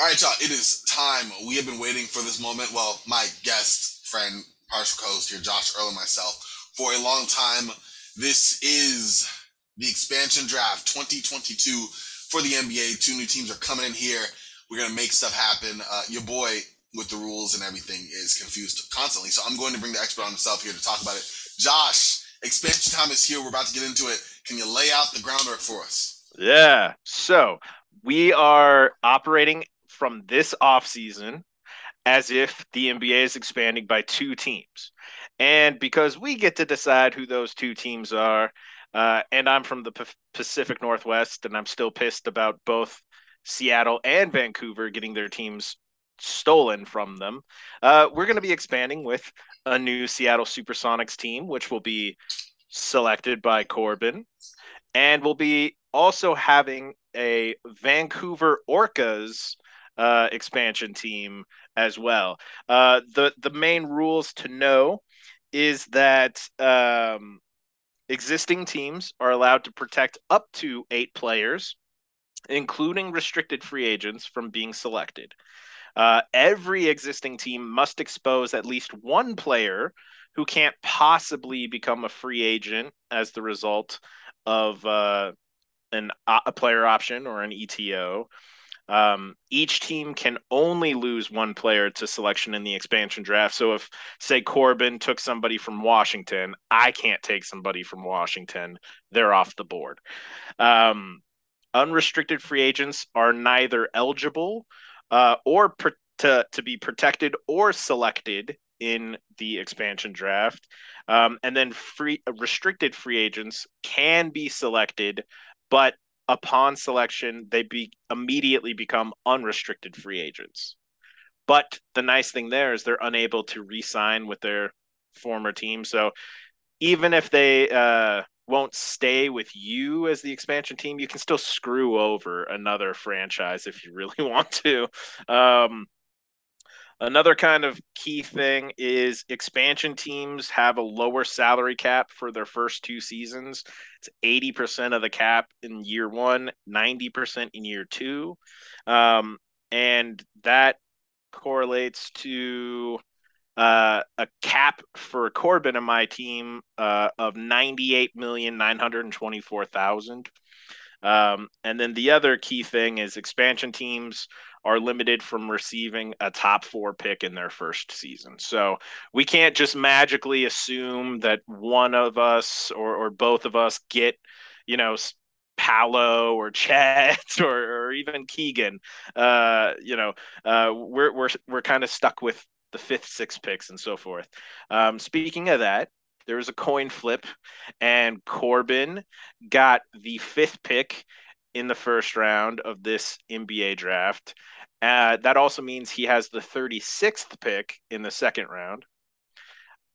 All right, y'all. It is time. We have been waiting for this moment. Well, my guest, friend, partial co-host here, Josh Earl, and myself, for a long time. This is the expansion draft 2022 for the NBA. Two new teams are coming in here. We're gonna make stuff happen. Uh, your boy with the rules and everything is confused constantly, so I'm going to bring the expert on himself here to talk about it. Josh, expansion time is here. We're about to get into it. Can you lay out the groundwork for us? Yeah. So we are operating from this offseason as if the NBA is expanding by two teams. And because we get to decide who those two teams are, uh, and I'm from the P- Pacific Northwest, and I'm still pissed about both Seattle and Vancouver getting their teams stolen from them. Uh, we're going to be expanding with a new Seattle Supersonics team, which will be selected by Corbin, and we'll be also having a Vancouver Orcas uh, expansion team as well. Uh, the the main rules to know is that um, existing teams are allowed to protect up to eight players, including restricted free agents, from being selected. Uh, every existing team must expose at least one player who can't possibly become a free agent as the result of uh, an a player option or an ETO. Um, each team can only lose one player to selection in the expansion draft. So if, say, Corbin took somebody from Washington, I can't take somebody from Washington. They're off the board. Um, unrestricted free agents are neither eligible uh, or to, to be protected or selected in the expansion draft. Um, and then free restricted free agents can be selected, but upon selection, they be immediately become unrestricted free agents. But the nice thing there is they're unable to re-sign with their former team. So even if they uh, won't stay with you as the expansion team, you can still screw over another franchise if you really want to. Um, Another kind of key thing is expansion teams have a lower salary cap for their first two seasons. It's 80% of the cap in year one, 90% in year two. Um, and that correlates to uh, a cap for Corbin and my team uh, of 98,924,000. Um, and then the other key thing is expansion teams are limited from receiving a top four pick in their first season. So we can't just magically assume that one of us or, or both of us get, you know, Paolo or Chet or, or even Keegan. Uh, you know, uh, we're we're we're kind of stuck with the fifth, sixth picks and so forth. Um, speaking of that, there was a coin flip, and Corbin got the fifth pick in the first round of this NBA draft. Uh, that also means he has the 36th pick in the second round.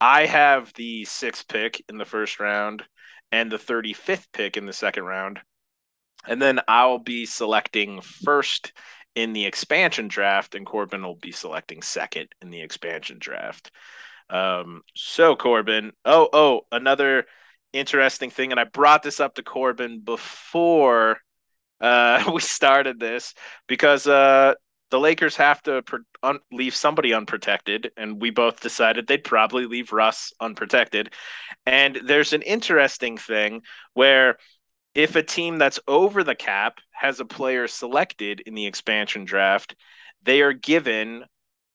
I have the sixth pick in the first round and the 35th pick in the second round. And then I'll be selecting first in the expansion draft, and Corbin will be selecting second in the expansion draft. Um, so, Corbin, oh, oh, another interesting thing, and I brought this up to Corbin before uh, we started this because uh, the Lakers have to per- un- leave somebody unprotected, and we both decided they'd probably leave Russ unprotected. And there's an interesting thing where if a team that's over the cap has a player selected in the expansion draft, they are given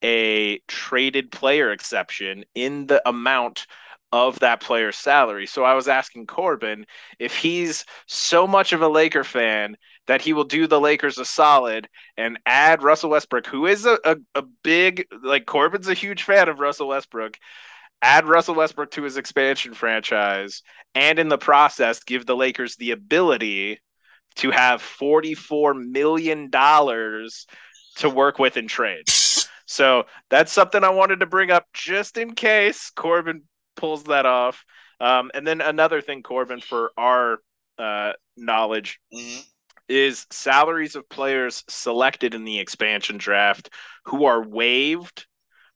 a traded player exception in the amount of that player's salary. So I was asking Corbin if he's so much of a Laker fan that he will do the Lakers a solid and add Russell Westbrook, who is a, a, a big, like Corbin's a huge fan of Russell Westbrook, add Russell Westbrook to his expansion franchise, and in the process, give the Lakers the ability to have $44 million to work with in trade. So that's something I wanted to bring up just in case Corbin pulls that off. Um, and then another thing, Corbin, for our uh, knowledge, mm-hmm. Is salaries of players selected in the expansion draft who are waived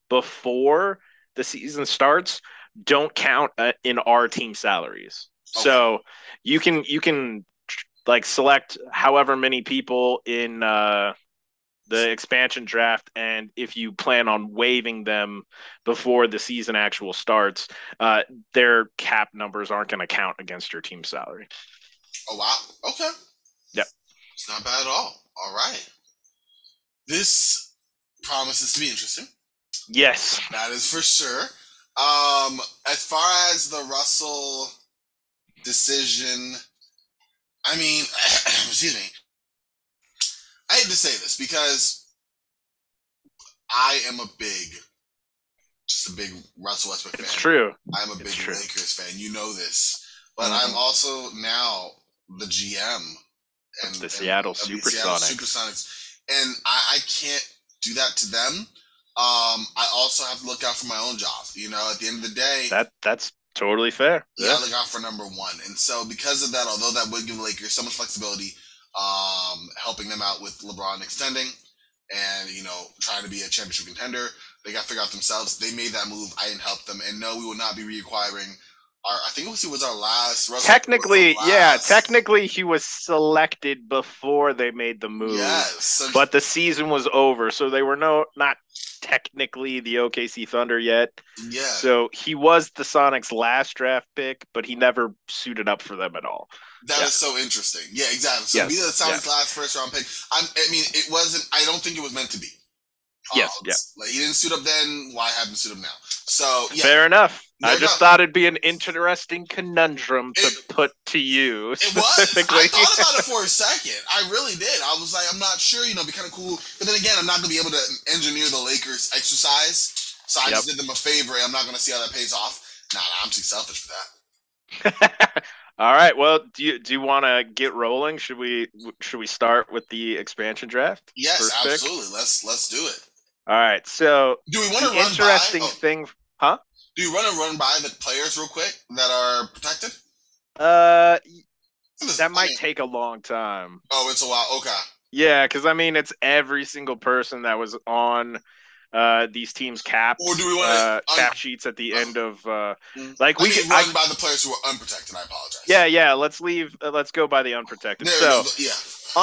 before the season starts don't count uh, in our team salaries. Okay. So you can you can like select however many people in uh, the expansion draft, and if you plan on waiving them before the season actual starts, uh, their cap numbers aren't going to count against your team salary. Oh wow. Okay. It's not bad at all. All right. This promises to be interesting. Yes. That is for sure. Um, as far as the Russell decision, I mean, excuse me. I hate to say this because I am a big, just a big Russell Westbrook It's fan. true. I'm a big It's true. Lakers fan. You know this, but Mhm. I'm also now the GM and The and Seattle of the Seattle Supersonics. Supersonics, and I, I can't do that to them. Um, I also have to look out for my own job. You know, at the end of the day, That that's totally fair. you Yeah. look out for number one. And so because of that, although that would give the Lakers so much flexibility, um, helping them out with LeBron extending and you know trying to be a championship contender, they got to figure out themselves. They made that move. I didn't help them, and no, we will not be reacquiring our. I think it was, it was our last. Was Technically, our yeah, technically he was selected before they made the move. Yes, so But the season was over, so they were no not technically the OKC Thunder yet. yeah, So he was the Sonics' last draft pick, but he never suited up for them at all. That is Yeah. so interesting. Yeah, exactly. So Yes, be the Sonics yes. last first round pick. I'm, I mean, it wasn't. I don't think it was meant to be. Yes, Uh, yeah. Like he didn't suit up then. Why have him suit up now? So yeah, Fair enough. No I just thought it'd be an interesting conundrum to It- put to you It was. I thought about it for a second. I really did. I was like, I'm not sure. You know, it'd be kind of cool. But then again, I'm not gonna be able to engineer the Lakers exercise. So I just did them a favor. I'm not gonna see how that pays off. Nah, nah I'm too selfish for that. All right. Well, do you do you want to get rolling? Should we should we start with the expansion draft? Yes, First pick? absolutely. Let's let's do it. All right. So Do we want to run interesting by? oh, thing, do you want to run by the players real quick that are protected? uh, that might take a long time. Oh, it's a while. Okay. Yeah, because I mean, it's every single person that was on uh these teams' cap Or do we want uh, cap sheets at the end of uh Mm. like I we mean, could. I, run by the players who are unprotected. I apologize. yeah, yeah. Let's leave. Uh, let's go by the unprotected. There so. Yeah.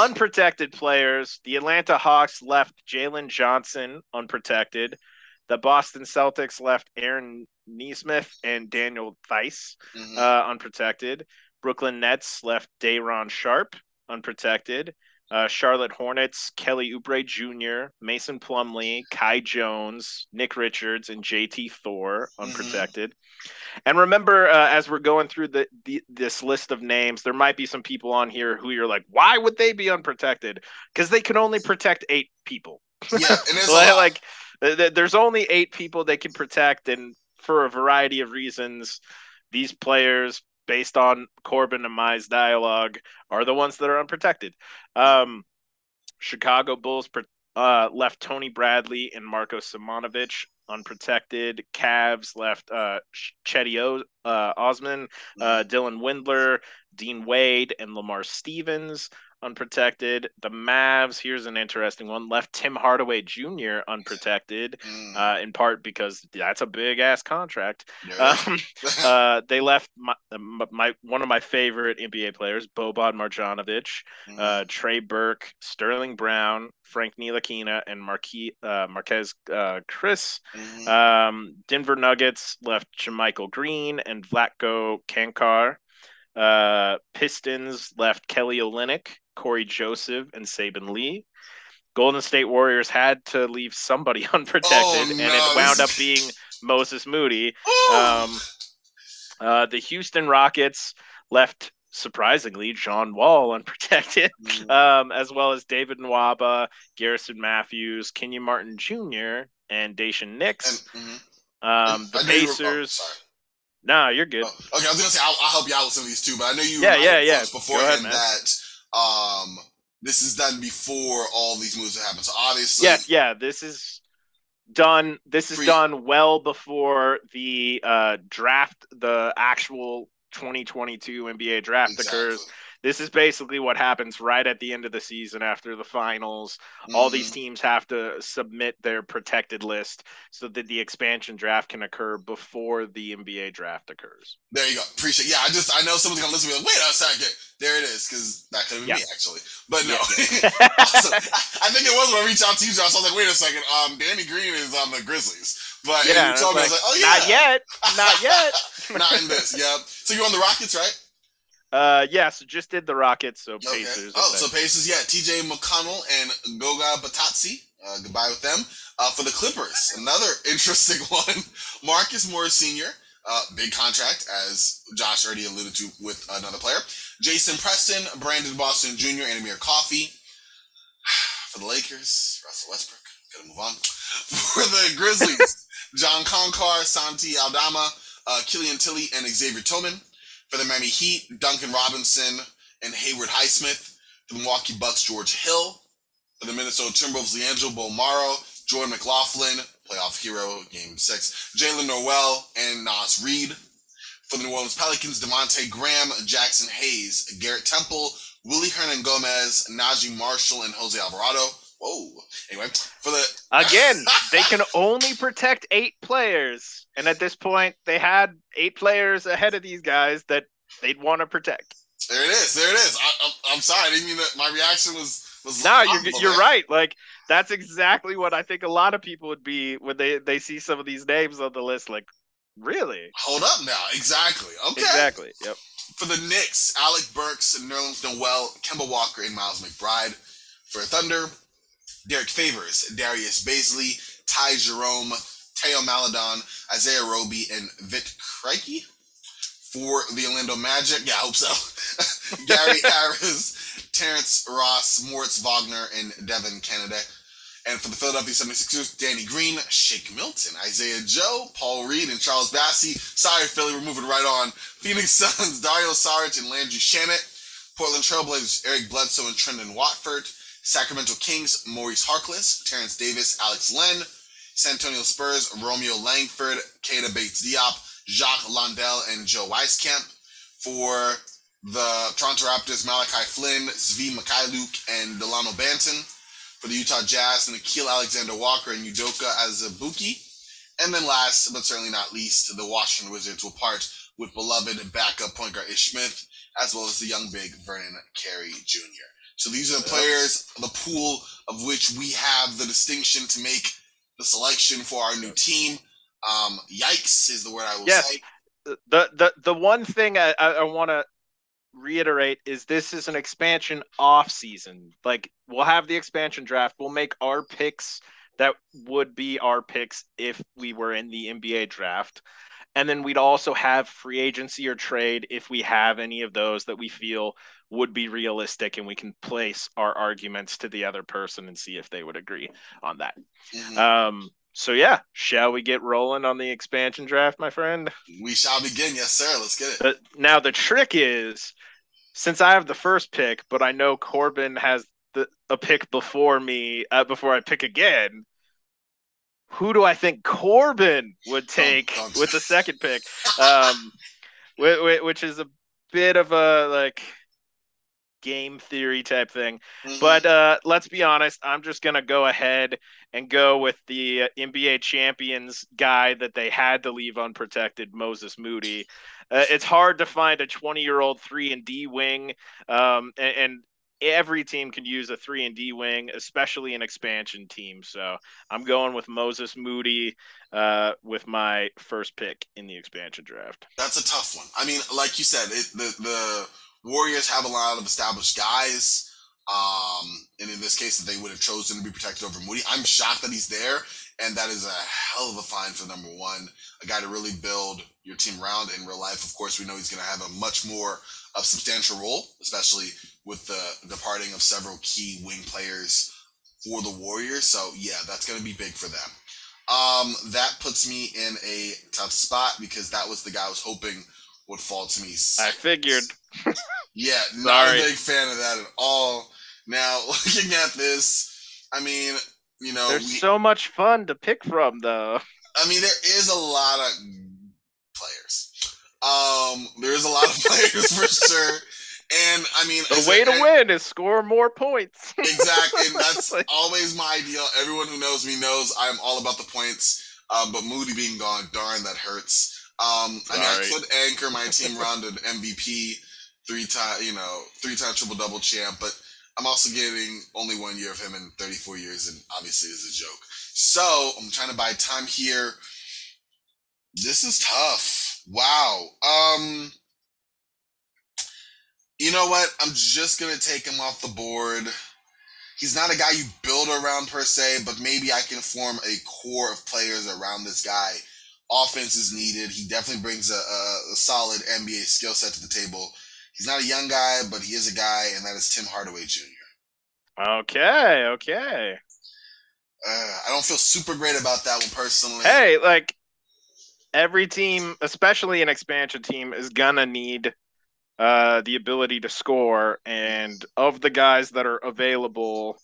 unprotected players. The Atlanta Hawks left Jalen Johnson unprotected. The Boston Celtics left Aaron Nesmith and Daniel Theis Mhm. uh, unprotected. Brooklyn Nets left Day'Ron Sharpe unprotected. Uh, Charlotte Hornets, Kelly Oubre Jr., Mason Plumlee, Kai Jones, Nick Richards, and JT Thor unprotected. And remember, uh, as we're going through the, the this list of names, there might be some people on here who you're like, why would they be unprotected? Because they can only protect eight people. yeah, like, like, th- th- there's only eight people they can protect, and for a variety of reasons, these players, based on Corbin and Mai's dialogue, are the ones that are unprotected. Um, Chicago Bulls uh, left Tony Bradley and Marko Simonovic unprotected. Cavs left uh, Ch- Chetty o- uh, Osman, uh, Dylan Windler, Dean Wade, and Lamar Stevens unprotected. The Mavs, here's an interesting one, left Tim Hardaway Jr. unprotected, Mm, uh, in part because that's a big ass contract. yeah. Um, uh, they left my, my one of my favorite NBA players, Boban Marjanovic, Mm, uh, Trey Burke, Sterling Brown, Frank Ntilikina, and Marquis, uh, Marquez uh, Chriss. mhm. Um, Denver Nuggets left JaMychal Green and Vlatko Cancar. Uh, Pistons left Kelly Olynyk, Cory Joseph, and Saben Lee. Golden State Warriors had to leave somebody unprotected, Oh, and it wound up being Moses Moody. Ooh. Um, uh, the Houston Rockets left, surprisingly, John Wall unprotected, Mm, um, as well as David Nwaba, Garrison Matthews, Kenyon Martin Jr., and Daishen Nix. and, mhm. Um, the you were- oh, Pacers. nah, you're good. Oh, okay, I was gonna say I'll, I'll help you out with some of these too, but I know you Yeah, yeah, yeah. Go ahead, man. that um this is done before all these moves have happened. So obviously, Yeah, yeah. This is done. This is Pre- done well before the uh, draft, the actual 2022 NBA draft exactly. occurs. This is basically what happens right at the end of the season after the finals. Mm-hmm. All these mm-hmm. teams have to submit their protected list so that the expansion draft can occur before the NBA draft occurs. There you go. Appreciate. It. Yeah, I just I know someone's gonna listen to me. Like, Wait a second. There it is, because that could have been yeah. me actually. But no, yeah. also, I think it was when I reached out to you, Josh. I was like, wait a second. Um, Danny Green is on the Grizzlies. But yeah, you told me, like, I was like, oh yeah, not yet, not yet, not in this. Yep. So you're on the Rockets, right? Uh, yeah. So just did the Rockets. So okay. Pacers. Oh, so Pacers. Yeah. T.J. McConnell and Goga Bitadze. Uh, goodbye with them. Uh, for the Clippers, another interesting one. Marcus Morris Sr. Uh, big contract, as Josh already alluded to with another player. Jason Preston, Brandon Boston Jr., and Amir Coffey. For the Lakers, Russell Westbrook. Gotta move on. For the Grizzlies, John Konchar, Santi Aldama, uh, Killian Tillie, and Xavier Tillman. For the Miami Heat, Duncan Robinson and Haywood Highsmith. The Milwaukee Bucks, George Hill. For the Minnesota Timberwolves, Leandro Bolmaro, Jordan McLaughlin, playoff hero, game six, Jaylen Nowell, and Naz Reid. For the New Orleans Pelicans, Devonte Graham, Jaxson Hayes, Garrett Temple, Willy Hernangomez, Naji Marshall, and Jose Alvarado. Whoa. Anyway, for the again, they can only protect eight players, and at this point, they had eight players ahead of these guys that they'd want to protect. There it is. There it is. I, am sorry. I didn't mean that. My reaction was was. No, you're you're right. Like that's exactly what I think a lot of people would be when they they see some of these names on the list. Like, really? Hold up now. Exactly. Okay. Exactly. Yep. For the Knicks, Alec Burks, and Nerlens Noel, Kemba Walker, and Miles McBride. For Thunder, Derrick Favors, Darius Bazley, Ty Jerome, Teo Maledon, Isaiah Roby, and Vit Krejci. For the Orlando Magic, yeah, I hope so. Gary Harris, Terrence Ross, Moritz Wagner, and Devin Cannady. And for the Philadelphia 76ers, Danny Green, Shake Milton, Isaiah Joe, Paul Reed, and Charles Bassey. Sorry, Philly, we're moving right on. Phoenix Suns, Dario Saric, and Landry Shamet. Portland Trailblazers, Eric Bledsoe, and Trendon Watford. Sacramento Kings, Maurice Harkless, Terrence Davis, Alex Len. San Antonio Spurs, Romeo Langford, Keita Bates Diop, Jock Landale, and Joe Wieskamp. For the Toronto Raptors, Malachi Flynn, Svi Mykhailiuk, and Delano Banton. For the Utah Jazz, Nickeil Alexander Walker and Udoka Azubuike. And then last but certainly not least, the Washington Wizards will part with beloved backup point guard Ish Smith, as well as the young big Vernon Carey Jr. So these are the players, the pool of which we have the distinction to make the selection for our new team. Um, yikes is the word I will yes. say. The the the one thing I, I, I want to reiterate is this is an expansion off season. Like we'll have the expansion draft. We'll make our picks that would be our picks if we were in the NBA draft. And then we'd also have free agency or trade if we have any of those that we feel would be realistic and we can place our arguments to the other person and see if they would agree on that. Mm-hmm. Um, so yeah, shall we get rolling on the expansion draft, my friend? We shall begin, yes, sir. Let's get it. But now the trick is, since I have the first pick, but I know Corbin has the a pick before me, uh, before I pick again. Who do I think Corbin would take don't, don't. with the second pick? Um, which is a bit of a like game theory type thing. Mm-hmm. But uh, let's be honest, I'm just going to go ahead and go with the uh, NBA champions guy that they had to leave unprotected, Moses Moody. Uh, it's hard to find a 20 year old 3 and D wing. Um, and, and every team can use a 3 and D wing, especially an expansion team. So I'm going with Moses Moody uh, with my first pick in the expansion draft. That's a tough one. I mean, like you said, it, the the Warriors have a lot of established guys. Um, and in this case, that they would have chosen to be protected over Moody. I'm shocked that he's there, and that is a hell of a find for number one, a guy to really build your team around in real life. Of course, we know he's going to have a much more of substantial role, especially with the departing of several key wing players for the Warriors. So yeah, that's going to be big for them. Um, that puts me in a tough spot because that was the guy I was hoping would fall to me. I figured. yeah, not a big fan of that at all. Now, looking at this, I mean, you know, there's we, so much fun to pick from, though. I mean, there is a lot of players. Um, there is a lot of players for sure. And I mean, the way to win is score more points. exactly, and that's like, always my ideal. Everyone who knows me knows I'm all about the points. Um, but Moody being gone, darn, that hurts. Um, I mean, I could anchor my team around an MVP, three time, you know, three time triple double champ, but I'm also getting only one year of him in 34 years, and obviously is a joke. So I'm trying to buy time here. This is tough. Wow. Um, you know what? I'm just gonna take him off the board. He's not a guy you build around per se, but maybe I can form a core of players around this guy. Offense is needed. He definitely brings a, a, a solid NBA skill set to the table. He's not a young guy, but he is a guy, and that is Tim Hardaway Jr. Okay, okay. Uh, I don't feel super great about that one personally. Hey, like every team, especially an expansion team, is gonna need uh, the ability to score. And of the guys that are available,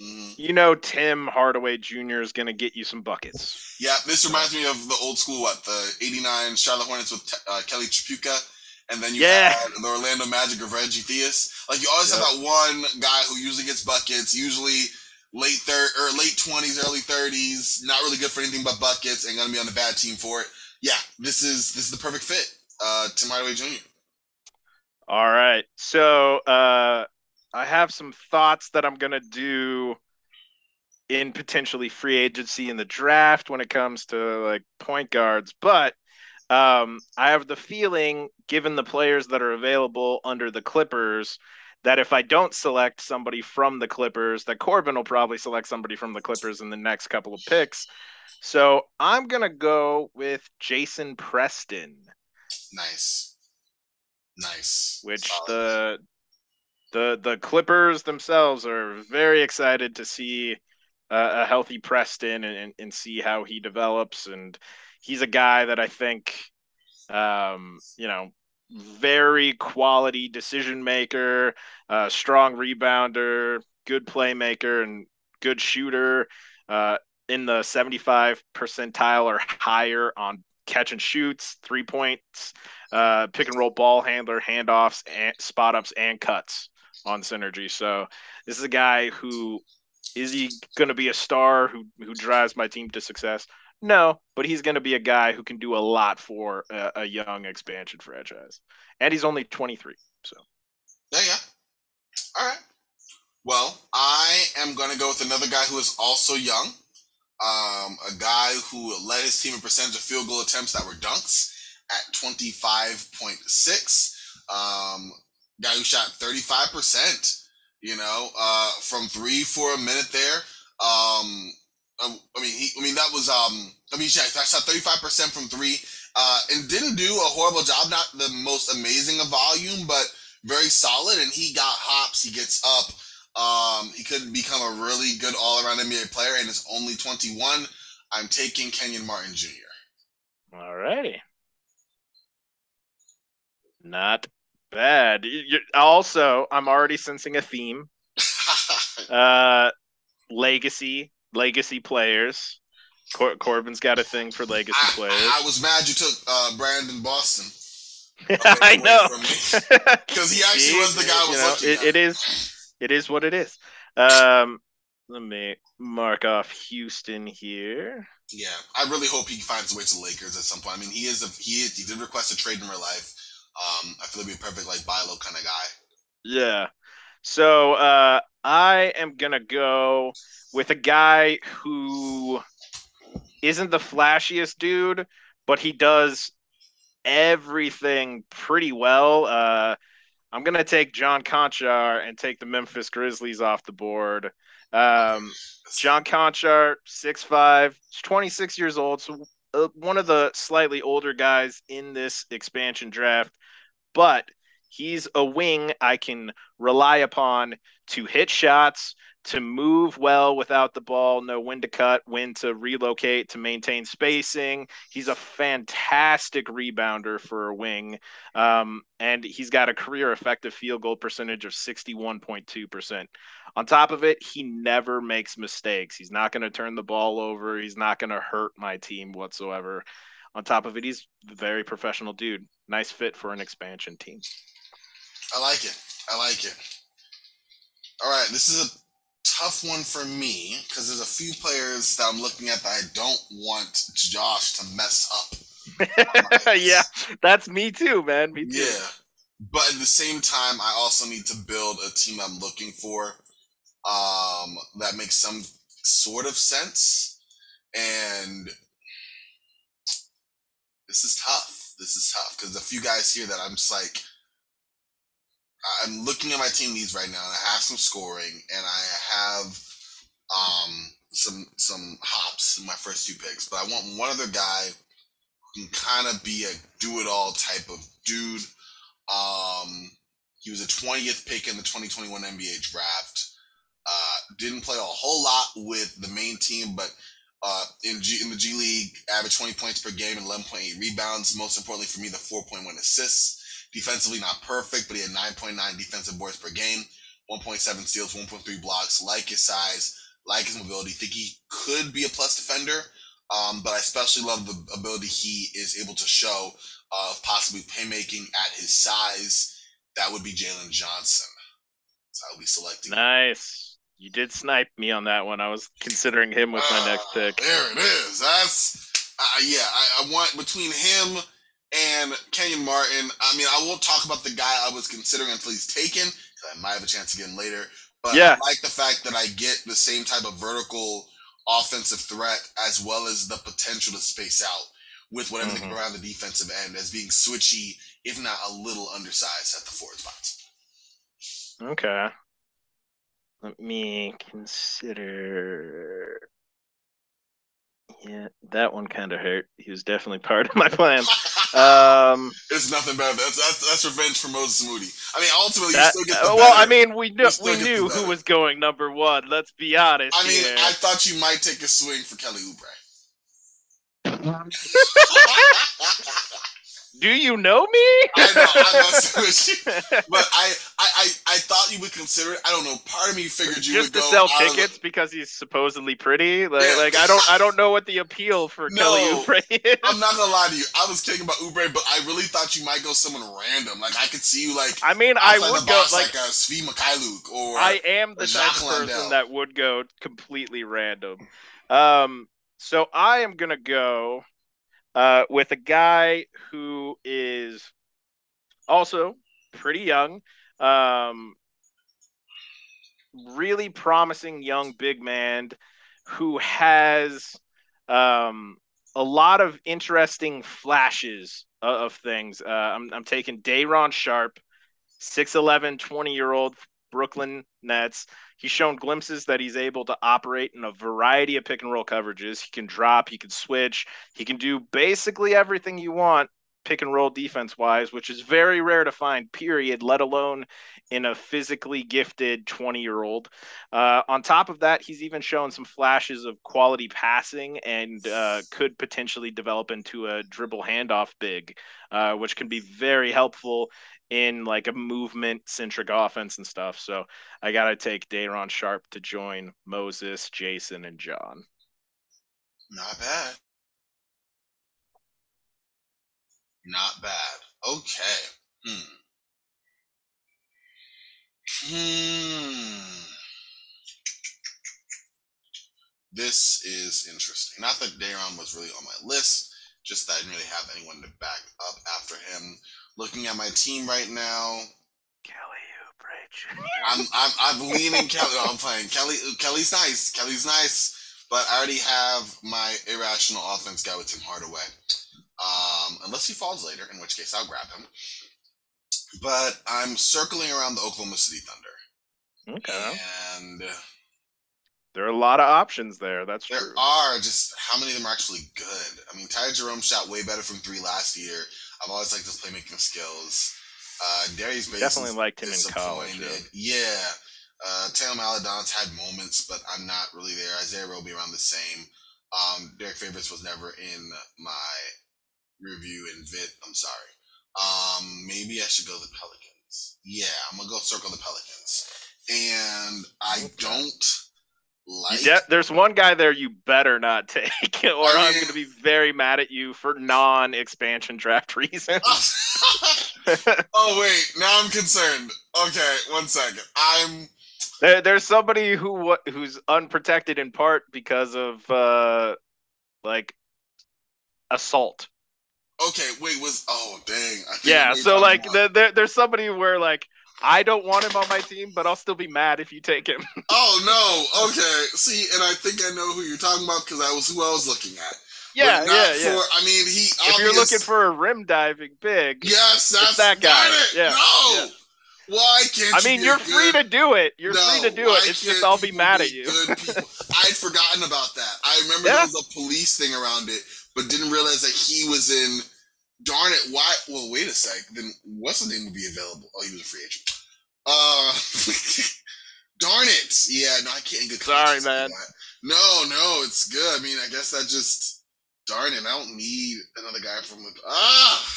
mm-hmm. you know, Tim Hardaway Jr. is going to get you some buckets. Yeah, this reminds me of the old school, what, the 89 Charlotte Hornets with uh, Kelly Tripucka. And then you yeah. had the Orlando Magic of Reggie Theus. Like, you always yep. have that one guy who usually gets buckets, usually late third or late 20s, early 30s, not really good for anything but buckets and going to be on the bad team for it. Yeah, this is this is the perfect fit. Uh, Tim Hardaway Jr. All right. So uh, I have some thoughts that I'm going to do in potentially free agency in the draft when it comes to like point guards. But um, I have the feeling, given the players that are available under the Clippers, that if I don't select somebody from the Clippers, that Corbin will probably select somebody from the Clippers in the next couple of picks. So I'm going to go with Jason Preston. Nice. Nice. Which Solid. the the the Clippers themselves are very excited to see uh, a healthy Preston and, and, and see how he develops. And he's a guy that I think, um, you know, very quality decision maker, uh, strong rebounder, good playmaker, and good shooter. Uh, in the 75 percentile or higher on catch and shoots, three points, uh, pick and roll ball handler, handoffs, and spot ups, and cuts on synergy. So this is a guy who is he going to be a star who who drives my team to success? No, but he's going to be a guy who can do a lot for a, a young expansion franchise, and he's only 23. So yeah, yeah. All right. Well, I am going to go with another guy who is also young. Um, a guy who led his team in percentage of field goal attempts that were dunks at 25.6. Um, guy who shot 35%, you know, uh, from three for a minute there. Um, um I mean, he, I mean, that was, um, I mean, he shot, shot 35% from three, uh, and didn't do a horrible job. Not the most amazing of volume, but very solid. And he got hops. He gets up. Um, he could become a really good all around NBA player and is only 21. I'm taking Kenyon Martin Jr. All righty. Not bad. You're, also, I'm already sensing a theme. uh, legacy, legacy players. Cor- Corbin's got a thing for legacy I, players. I, was mad you took uh, Brandon Boston. I know because he actually was the guy I was know, it. It is it is what it is. Um, let me mark off Houston here. Yeah, I really hope he finds a way to the Lakers at some point. I mean, he is a he is, he did request a trade in real life. Um, I feel like be a perfect like buy low kind of guy. Yeah. So uh, I am gonna go with a guy who isn't the flashiest dude, but he does everything pretty well. Uh, I'm gonna take John Konchar and take the Memphis Grizzlies off the board. Um, John Konchar, 6'5", 26 years old, so uh, one of the slightly older guys in this expansion draft, but he's a wing I can rely upon to hit shots, to move well without the ball, know when to cut, when to relocate, to maintain spacing. He's a fantastic rebounder for a wing. Um, and he's got a career effective field goal percentage of 61.2%. On top of it, he never makes mistakes. He's not going to turn the ball over, he's not going to hurt my team whatsoever. On top of it, he's a very professional dude. Nice fit for an expansion team. I like it. I like it. All right, this is a tough one for me because there's a few players that I'm looking at that I don't want Josh to mess up. yeah, that's me too, man. Me too. Yeah, but at the same time, I also need to build a team I'm looking for um, that makes some sort of sense. And this is tough. This is tough because a few guys here that I'm just like, I'm looking at my team needs right now, and I have some scoring, and I have um, some some hops in my first two picks. But I want one other guy who can kind of be a do it all type of dude. Um, he was a 20th pick in the 2021 NBA draft. Uh, didn't play a whole lot with the main team, but uh, in G, in the G League, averaged 20 points per game and 11.8 rebounds. Most importantly for me, the 4.1 assists. Defensively, not perfect, but he had 9.9 defensive boards per game, 1.7 steals, 1.3 blocks. Like his size, like his mobility, think he could be a plus defender. Um, but I especially love the ability he is able to show of possibly playmaking at his size. That would be Jalen Johnson. So I will be selecting. Nice. You did snipe me on that one. I was considering him with my uh, next pick. There it is. That's uh, yeah. I, I want between him and Kenyon Martin. I mean, I won't talk about the guy I was considering until he's taken. Because I might have a chance again later. But yeah. I like the fact that I get the same type of vertical offensive threat as well as the potential to space out with whatever mm-hmm. around the defensive end as being switchy, if not a little undersized at the forward spots. Okay. Let me consider. Yeah, that one kind of hurt. He was definitely part of my plan. Um, it's nothing bad. That's, that's that's revenge for Moses Moody. I mean, ultimately, that, you still get the Well, I mean, we knew we knew who was going number one. Let's be honest. I mean, here. I thought you might take a swing for Kelly Oubre. Do you know me? I know, I know, but I, I, I, thought you would consider it. I don't know. Part of me figured you just would to sell tickets the... because he's supposedly pretty. Like, yeah. like I don't, I don't know what the appeal for no, Kelly Oubre is. I'm not gonna lie to you. I was kidding about Oubre, but I really thought you might go someone random. Like I could see you like. I mean, I would go like, like a Svi Mykhailiuk or. I am the type of person that would go completely random. Um, so I am gonna go uh, with a guy who is also pretty young, um, really promising young big man who has um, a lot of interesting flashes of, of things. Uh, I'm, I'm taking Day'Ron Sharpe, 6'11, 20 year old Brooklyn Nets. He's shown glimpses that he's able to operate in a variety of pick and roll coverages. He can drop, he can switch, he can do basically everything you want pick and roll defense wise, which is very rare to find, period, let alone in a physically gifted 20 year old. Uh, on top of that, he's even shown some flashes of quality passing and uh, could potentially develop into a dribble handoff big, uh, which can be very helpful in like a movement centric offense and stuff. So I got to take Day'Ron Sharpe to join Moses, Jason, and John. Not bad. Not bad. Okay. Hmm. Hmm. This is interesting. Not that Day'Ron was really on my list, just that I didn't really have anyone to back up after him. Looking at my team right now. Kelly Oubre. I'm, I'm I'm leaning Kelly. I'm playing Kelly. Kelly's nice. Kelly's nice, but I already have my irrational offense guy with Tim Hardaway. Um, unless he falls later, in which case I'll grab him. But I'm circling around the Oklahoma City Thunder. Okay. And there are a lot of options there. That's there true. There are. Just how many of them are actually good? I mean, Ty Jerome shot way better from three last year. I've always liked his playmaking skills. Uh, Darius Bates definitely liked him in college. Yeah. yeah. Uh, Theo Maledon's had moments, but I'm not really there. Isaiah Roby around the same. Um, Derrick Favors was never in my review in VIT. I'm sorry. Um, maybe I should go the Pelicans. Yeah, I'm gonna go circle the Pelicans. And I okay. don't like. De- there's one guy there you better not take, or I'm going to be very mad at you for non-expansion draft reasons. oh wait, now I'm concerned. Okay, one second. I'm there, there's somebody who who's unprotected in part because of uh like assault. Okay, wait, was oh dang. yeah, so like the, there, there's somebody where like I don't want him on my team, but I'll still be mad if you take him. oh no, okay. See, and I think I know who you're talking about because I was who I was looking at. Yeah, yeah, yeah. For, I mean, he. If obvious... you're looking for a rim diving big, yes, that's that guy. Yeah. No. Yeah. Why can't I mean, you are free to do it. You're no, free to do it. It's just I'll be mad at you. I'd forgotten about that. I remember yeah. there was a police thing around it, but didn't realize that he was in. Darn it! Why? Well, wait a sec. Then what's the name would be available? Oh, he was a free agent. Uh, darn it! Yeah, no, I can't get. Sorry, man. No, no, it's good. I mean, I guess that just darn it. I don't need another guy from the ah.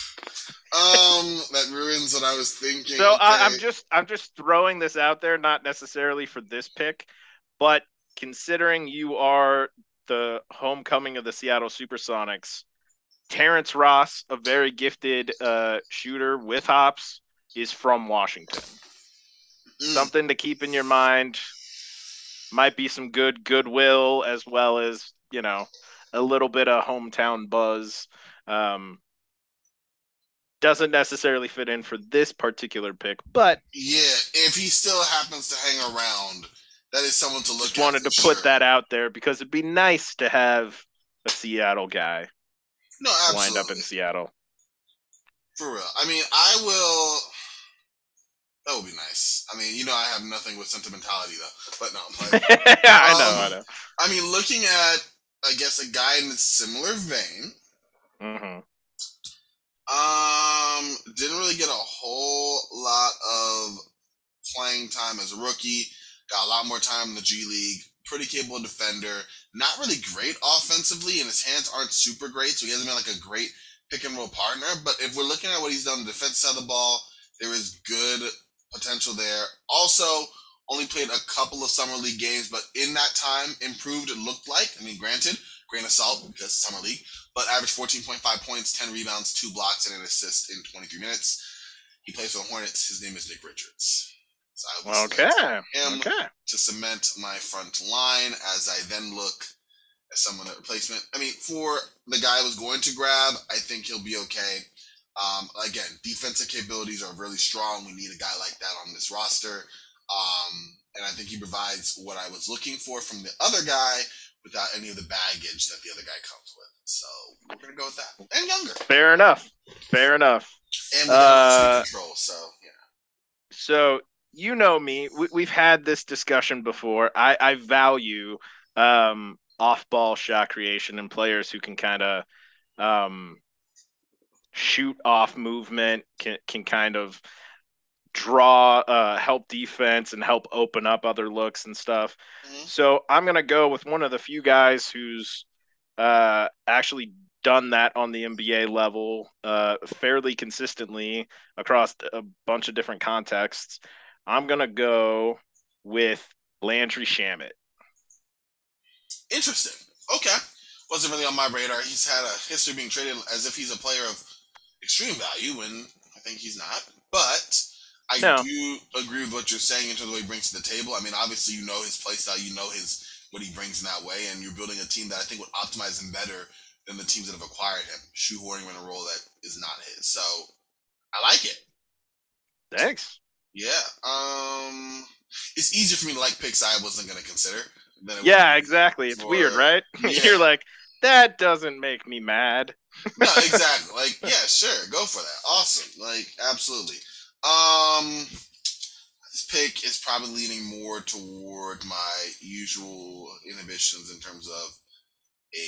Um, that ruins what I was thinking. So okay. I, I'm just I'm just throwing this out there, not necessarily for this pick, but considering you are the homecoming of the Seattle Supersonics, Terrence Ross, a very gifted uh, shooter with hops, is from Washington. Mm. Something to keep in your mind. Might be some good goodwill as well as you know a little bit of hometown buzz. Um, doesn't necessarily fit in for this particular pick, but yeah, if he still happens to hang around, that is someone to look. Just wanted to sure. put that out there because it'd be nice to have a Seattle guy. No, absolutely. Wind up in Seattle. For real. I mean, I will. That would be nice. I mean, you know, I have nothing with sentimentality though. But no. I um, know, I know. I mean, looking at, I guess, a guy in a similar vein. Mm-hmm. Um, didn't really get a whole lot of playing time as a rookie. Got a lot more time in the G League. Pretty capable defender. Not really great offensively, and his hands aren't super great, so he hasn't been like a great pick and roll partner. But if we're looking at what he's done on the defense side of the ball, there is good potential there. Also, only played a couple of summer league games, but in that time, improved. It looked like. I mean, granted, grain of salt because summer league, but averaged 14.5 points, 10 rebounds, two blocks, and an assist in 23 minutes. He plays for the Hornets. His name is Nick Richards. So I okay. him okay. to cement my front line as I then look at someone at replacement. I mean, for the guy I was going to grab, I think he'll be okay. Um, again, defensive capabilities are really strong. We need a guy like that on this roster. Um, and I think he provides what I was looking for from the other guy without any of the baggage that the other guy comes with. So we're gonna go with that. And younger. Fair enough. Fair enough. And without uh, control. So yeah. So you know me. We, have had this discussion before. I, I value um, off-ball shot creation and players who can kind of um, shoot off movement, can can kind of draw uh, help defense and help open up other looks and stuff. Mm-hmm. So I'm gonna go with one of the few guys who's uh, actually done that on the NBA level uh, fairly consistently across a bunch of different contexts. I'm gonna go with Landry Shamet. Interesting. Okay, wasn't really on my radar. He's had a history being traded as if he's a player of extreme value, and I think he's not. But I no. do agree with what you're saying in terms of what he brings to the table. I mean, obviously, you know his play style, you know his what he brings in that way, and you're building a team that I think would optimize him better than the teams that have acquired him, shoehorning him in a role that is not his. So I like it. Thanks. Yeah. Um, it's easier for me to like picks I wasn't going to consider. yeah, exactly. It's weird, right? Yeah. you're like, that doesn't make me mad. no, exactly. Like, yeah, sure, go for that. Awesome. Like, absolutely. Um, this pick is probably leaning more toward my usual inhibitions in terms of a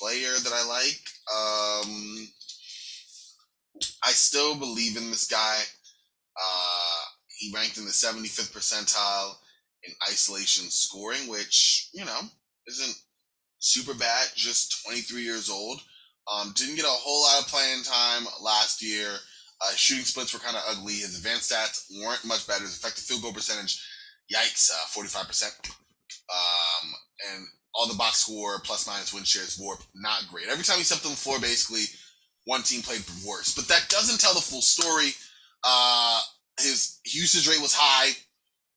player that I like. Um, I still believe in this guy. Uh, he ranked in the 75th percentile in isolation scoring, which, you know, isn't super bad, just 23 years old. Um, didn't get a whole lot of playing time last year. Uh, shooting splits were kind of ugly. His advanced stats weren't much better. His effective field goal percentage, yikes, uh, 45%. Um, and all the box score, plus minus win shares, warp, not great. Every time he stepped on the floor, basically, one team played worse. But that doesn't tell the full story. Uh, his usage rate was high.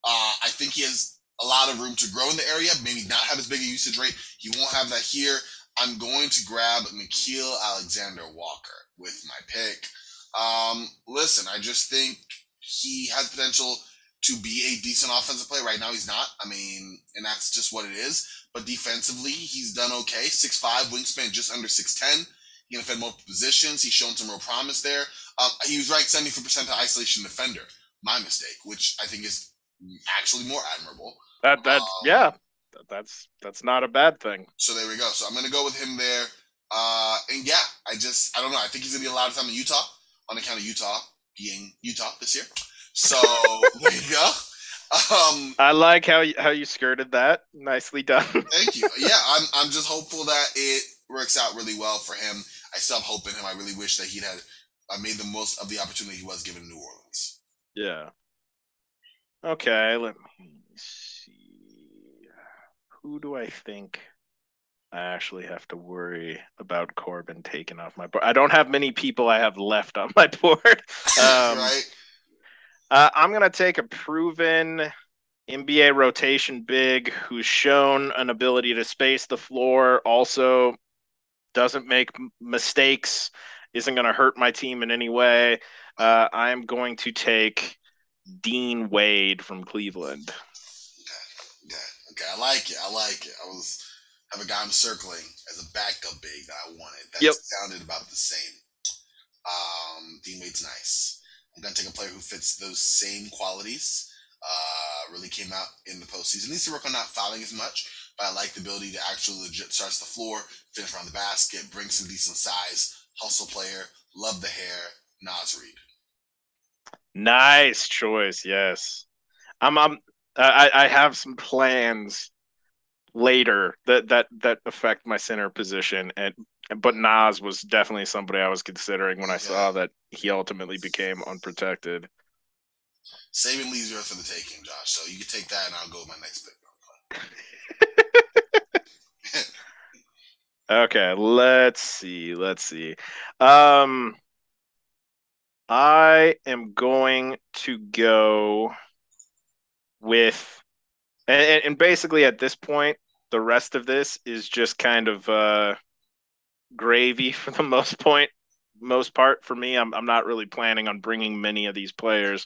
Uh, I think he has a lot of room to grow in the area. Maybe not have as big a usage rate. He won't have that here. I'm going to grab Nickeil Alexander Walker with my pick. Um, listen, I just think he has potential to be a decent offensive player. Right now, he's not. I mean, and that's just what it is. But defensively, he's done okay. Six five wingspan, just under 6'10. He can defend multiple positions. He's shown some real promise there. Um, he was ranked 74% to isolation defender. My mistake, which I think is actually more admirable. That that um, yeah, that's that's not a bad thing. So there we go. So I'm gonna go with him there. Uh, and yeah, I just I don't know. I think he's gonna be a lot of time in Utah on account of Utah being Utah this year. So there you go. Um, I like how you, how you skirted that. Nicely done. thank you. Yeah, I'm I'm just hopeful that it works out really well for him. I still have hope in him. I really wish that he'd had uh, made the most of the opportunity he was given in New Orleans. Yeah. Okay, let me see. Who do I think I actually have to worry about Corbin taking off my board? I don't have many people I have left on my board. Um, right. Uh, I'm going to take a proven NBA rotation big who's shown an ability to space the floor, also doesn't make mistakes, isn't going to hurt my team in any way. Uh, I'm going to take Dean Wade from Cleveland. Okay. okay, okay, I like it. I like it. I was have a guy I'm circling as a backup big that I wanted. That yep. sounded about the same. Um, Dean Wade's nice. I'm gonna take a player who fits those same qualities. Uh, really came out in the postseason. Needs to work on not fouling as much, but I like the ability to actually legit starts the floor, finish around the basket, bring some decent size, hustle player. Love the hair, Naz Reid. Nice choice. Yes, I'm. I'm. I, I have some plans later that that that affect my center position, and but Nas was definitely somebody I was considering when I yeah. saw that he ultimately became unprotected. Saving leaves you for the taking, Josh. So you can take that, and I'll go with my next pick. Okay, let's see. Let's see. Um, I am going to go with, and, and basically at this point, the rest of this is just kind of uh gravy for the most point most part for me. I'm I'm not really planning on bringing many of these players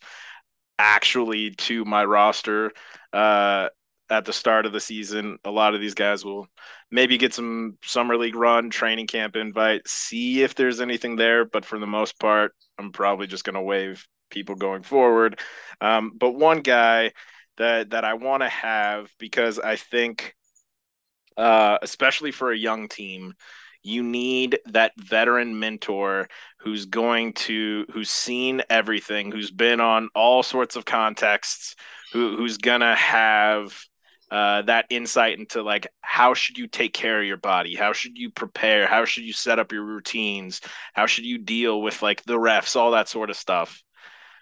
actually to my roster uh, at the start of the season. A lot of these guys will maybe get some summer league run, training camp invite, see if there's anything there. But for the most part, I'm probably just going to waive people going forward. Um, but one guy that that I want to have because I think, uh, especially for a young team, you need that veteran mentor who's going to who's seen everything who's been on all sorts of contexts who who's gonna have uh, that insight into like how should you take care of your body? How should you prepare? How should you set up your routines? How should you deal with like the refs? All that sort of stuff.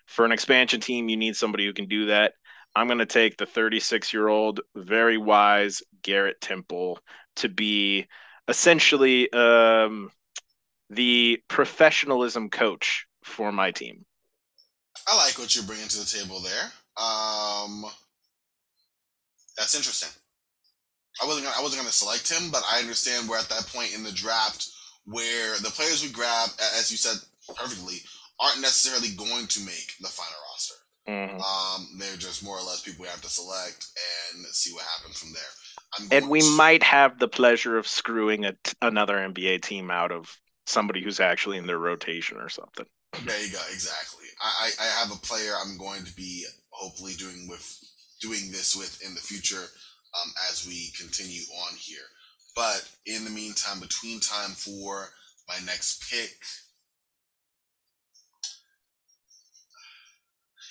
For an expansion team you need somebody who can do that. I'm going to take the 36 year old very wise garrett temple to be essentially um, the professionalism coach for my team. I like what you're bringing to the table there. Um, that's interesting. I wasn't gonna, I wasn't going to select him, but I understand we're at that point in the draft where the players we grab, as you said perfectly, aren't necessarily going to make the final roster. Mm-hmm. Um, they're just more or less people we have to select and see what happens from there and we to... might have the pleasure of screwing a, another NBA team out of somebody who's actually in their rotation or something. There you go. Exactly. I, I have a player I'm going to be hopefully doing with doing this with in the future um, as we continue on here. But in the meantime, between time for my next pick,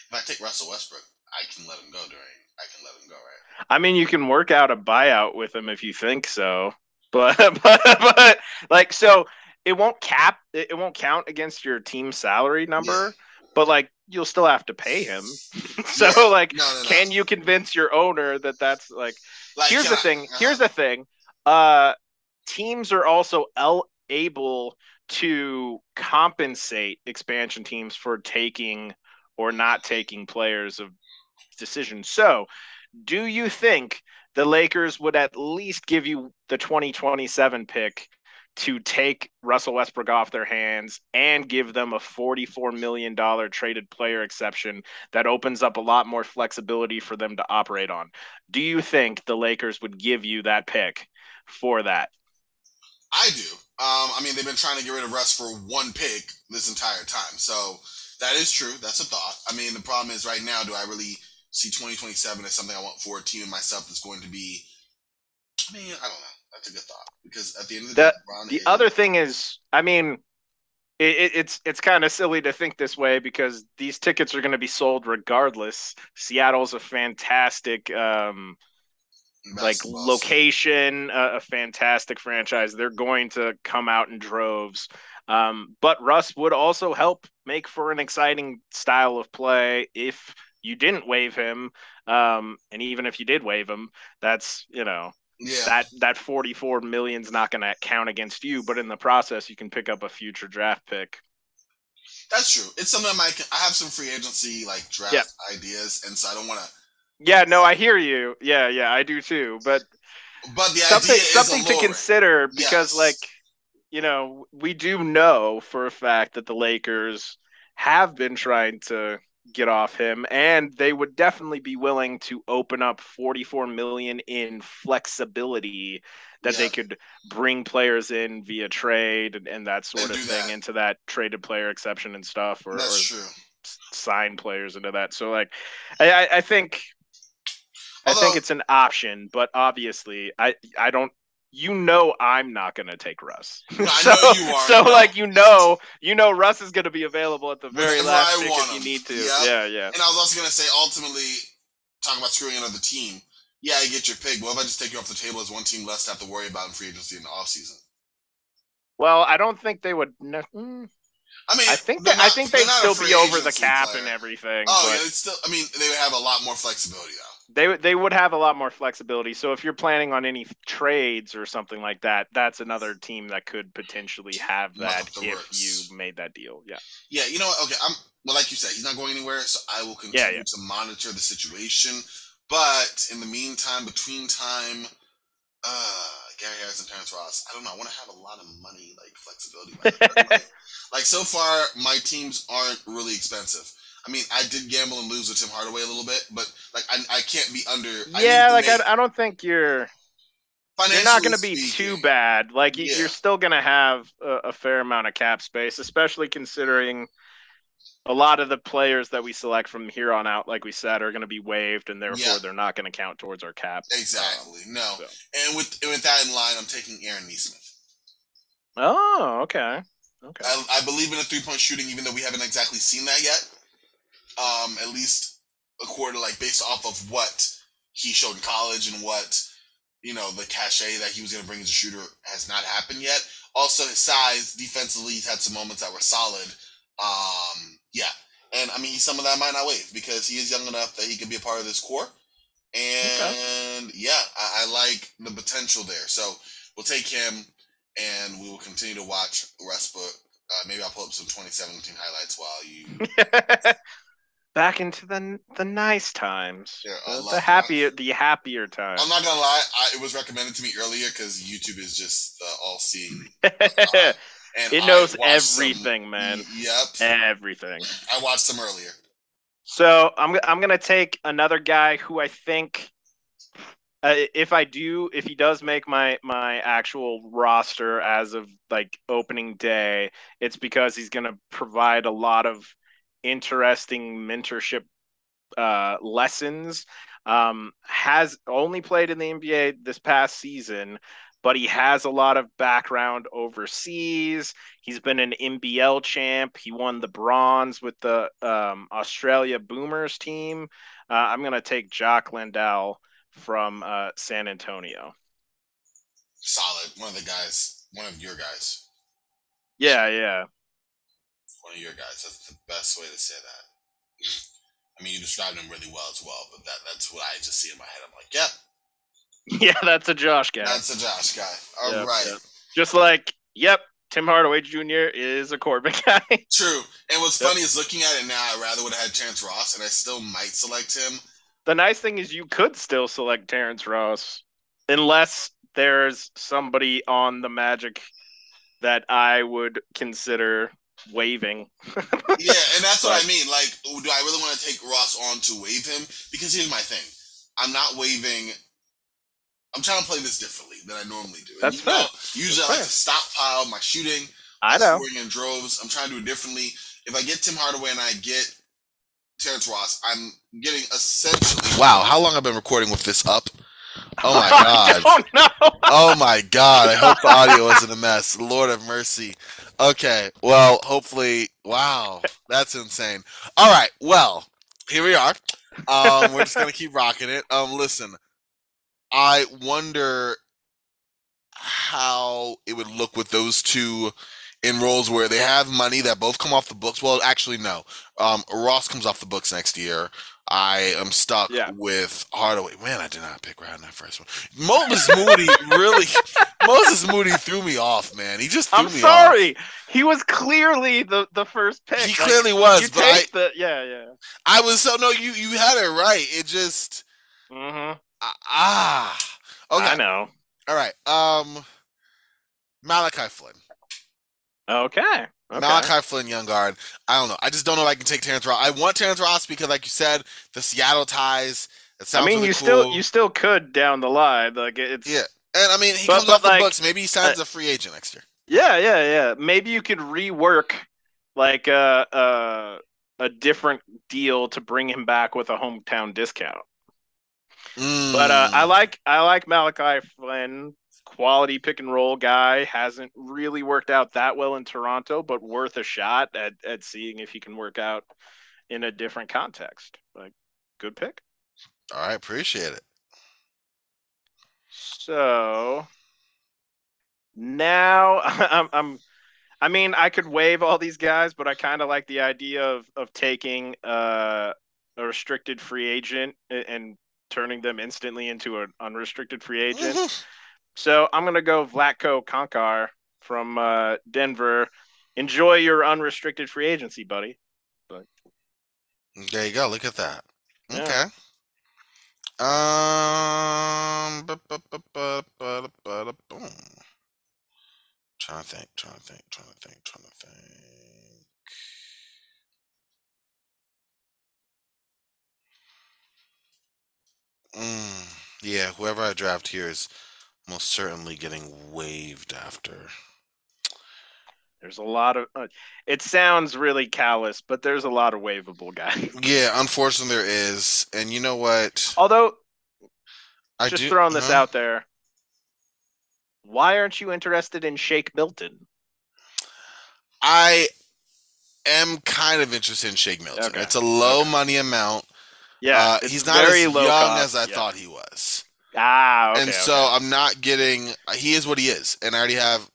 if I take Russell Westbrook, I can let him go during I can let him go, right? I mean, you can work out a buyout with him if you think so, but but, but like so it won't cap it won't count against your team salary number, yeah. But like you'll still have to pay him. so yeah. like, no, no, no. can you convince your owner that that's like? like here's the thing. Uh, here's the thing. Uh, teams are also el- able to compensate expansion teams for taking or not taking players of decision. So, do you think the Lakers would at least give you the 2027 pick to take Russell Westbrook off their hands and give them a $44 million traded player exception that opens up a lot more flexibility for them to operate on. Do you think the Lakers would give you that pick for that? I do. Um, I mean, they've been trying to get rid of Russ for one pick this entire time. So that is true. That's a thought. I mean, the problem is right now, do I really see 2027 as something I want for a team and myself that's going to be, I mean, I don't know. That's a good thought because at the end of the, the day, the other thing is, I mean, it, it's it's kind of silly to think this way because these tickets are going to be sold regardless. Seattle's a fantastic um, like location, uh, a fantastic franchise. They're going to come out in droves. Um, but Russ would also help make for an exciting style of play if you didn't waive him. Um, and even if you did waive him, that's you know yeah. that that 44 million's not going to count against you but in the process you can pick up a future draft pick that's true it's something i might i have some free agency like draft yeah. ideas and so i don't want to yeah no i hear you yeah yeah i do too but but the something something to consider because yes. like you know we do know for a fact that the lakers have been trying to get off him and they would definitely be willing to open up 44 million in flexibility that yeah. they could bring players in via trade and, and that sort of thing that. into that traded player exception and stuff or, or sign players into that so like i i think Although, I think it's an option, but obviously, I I don't you know I'm not going to take Russ. So, so no. like you know, you know Russ is going to be available at the very Whenever last pick if you need to. Yep. Yeah, yeah. And I was also going to say, ultimately, talking about screwing another team. Yeah, I get your pick. But if I just take you off the table as one team less to have to worry about in free agency in the offseason? Well, I don't think they would. Mm, I mean, I think that, not, I think they'd still be over the cap player. and everything. Oh yeah, it's still. I mean, they would have a lot more flexibility though they they would have a lot more flexibility. So if you're planning on any trades or something like that, that's another team that could potentially have that if works. you made that deal. Yeah. Yeah, you know what? Okay, I'm well, like you said, he's not going anywhere, so I will continue yeah, yeah. to monitor the situation. But in the meantime, between time, uh, Gary Harris and Terrence Ross, I don't know. I want to have a lot of money, like flexibility. like so far, my teams aren't really expensive. I mean, I did gamble and lose with Tim Hardaway a little bit, but like I, I can't be under. Yeah, like I, I don't think you're. You're not going to be too bad. Like yeah. you're still going to have a, a, fair amount of cap space, especially considering a lot of the players that we select from here on out, like we said, are going to be waived, and therefore yeah. they're not going to count towards our cap. Exactly. Um, no. So. And with with that in line, I'm taking Aaron Nesmith. Oh, okay. Okay. I, I believe in a three point shooting, even though we haven't exactly seen that yet um, at least a quarter, like based off of what he showed in college and what you know the cachet that he was going to bring as a shooter has not happened yet. Also, his size defensively, he's had some moments that were solid. Um, yeah, and I mean, some of that might not wave because he is young enough that he could be a part of this core. And okay. yeah, I, I like the potential there. So we'll take him, and we will continue to watch Westbrook. Uh, maybe I'll pull up some 2017 highlights while you back into the the nice times, yeah, the, the happier the happier times. I'm not gonna lie, I, it was recommended to me earlier because YouTube is just uh, all seeing. Uh, it knows everything, some, man. Yep, everything. I watched them earlier. So I'm I'm gonna take another guy who I think. Uh, if I do, if he does make my my actual roster as of like opening day, it's because he's going to provide a lot of interesting mentorship uh, lessons. Um, has only played in the NBA this past season, but he has a lot of background overseas. He's been an NBL champ. He won the bronze with the um, Australia Boomers team. Uh, I'm going to take Jock Landale from uh, San Antonio. Solid. One of the guys, one of your guys. Yeah, yeah one of your guys. That's the best way to say that. I mean, you described him really well as well, but that that's what I just see in my head. I'm like, yep. Yeah, that's a Josh guy. That's a Josh guy. All yep, right. Yep. Just like, yep, Tim Hardaway Jr. is a Corbin guy. True. And what's Yep. funny is looking at it now, I rather would have had Terrence Ross, and I still might select him. the nice thing is you could still select Terrence Ross unless there's somebody on the Magic that I would consider waving. Yeah, and that's what I mean. Like, do I really want to take Ross on to wave him? Because here's my thing: I'm not waiving. I'm trying to play this differently than I normally do. And That's you know, fair. Usually, That's I like fair. to stockpile my shooting. I know. scoring in droves. I'm trying to do it differently. If I get Tim Hardaway and I get Terrence Ross, I'm getting essentially. Wow, how long have I've been recording with this up? Oh my god. I don't know. Oh my god. I hope the audio wasn't a mess. Lord of mercy. Okay. Well, hopefully. Wow. That's insane. All right. Well, here we are. Um, we're just gonna keep rocking it. Um, listen. I wonder how it would look with those two in roles where they have money that both come off the books. Well, actually, no. Um, Ross comes off the books next year. I am stuck Yeah. with Hardaway. Man, I did not pick right in that first one. Moses Moody really, Moses Moody threw me off, man. He just threw I'm sorry. He was clearly the, the first pick. He Like, clearly was, you but I, the yeah yeah. I was so no. You you had it right. It just hmm ah. ah. Okay. I know. All right. Um, Malachi Flynn. Okay. okay. Malachi Flynn, young guard. I don't know. I just don't know if I can take Terrence Ross. I want Terrence Ross because, like you said, the Seattle ties. It sounds. I mean, really you cool. still you still could down the line. Like it's Yeah. And I mean, he But- comes but, off the books. Maybe he signs a free agent next year. Yeah, yeah, yeah. Maybe you could rework like a a, a different deal to bring him back with a hometown discount. But uh, I Mm. like I like Malachi Flynn, quality pick and roll guy. Hasn't really worked out that well in Toronto, but worth a shot at at seeing if he can work out in a different context. Like, good pick. All right. Appreciate it. So now I'm, I'm I mean, I could waive all these guys, but I kind of like the idea of of taking uh, a restricted free agent and turning them instantly into an unrestricted free agent. So I'm gonna go Vlatko Cancar from uh, Denver. Enjoy your unrestricted free agency, buddy. But There you go. Look at that. Yeah. Okay. Um. Trying to think. Trying to think. Trying to think. Trying to think. Mm, yeah, whoever I draft here is most certainly getting waived after. There's a lot of. Uh, it sounds really callous, but there's a lot of waivable guys. Yeah, unfortunately there is, and you know what? Although I just do- throwing this huh? out there. Why aren't you interested in Shake Milton? I am kind of interested in Shake Milton. Okay. It's a low money amount. Yeah, uh, he's not very as young cost, as I yeah. thought he was, Ah, okay, and so okay. I'm not getting. He is what he is, and I already have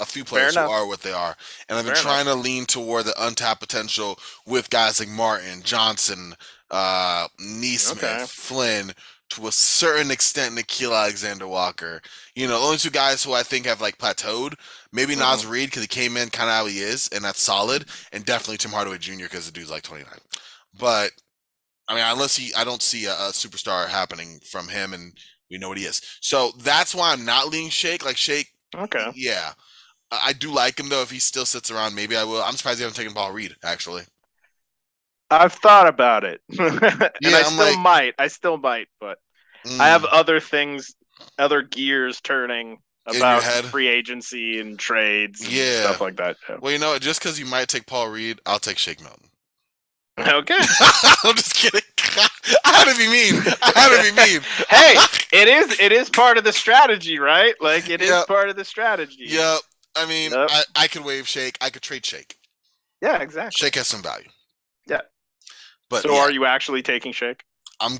a few players who are what they are, and I've been Fair trying to lean toward the untapped potential with guys like Martin, Johnson, uh, Nesmith, Okay. Flynn, to a certain extent, Nickeil Alexander Walker. You know, the only two guys who I think have like plateaued. Maybe Mhm. Naz Reid because he came in kind of how he is, and that's solid, and definitely Tim Hardaway Jr. because the dude's like 29. But I mean, unless he, I don't see a, a superstar happening from him, and we know what he is. So that's why I'm not leaning Shake. Like Shake, okay. yeah, I I do like him though. If he still sits around, maybe I will. I'm surprised he haven't taken Paul Reed actually. I've thought about it, and Yeah, I I'm still like- might. I still might, but I Mm, have other things, other gears turning about free agency and trades, and Yeah. stuff like that. yeah. Well, you know, just because you might take Paul Reed, I'll take Shake Milton. Okay. I'm just kidding. I had to be mean. I had to be mean. hey, it is it is part of the strategy, right? Like it is Yeah. part of the strategy. Yep. I mean, Yep. I, I could wave Shake. I could trade Shake. Yeah, exactly. Shake has some value. Yeah. But So yeah, are you actually taking Shake? I'm.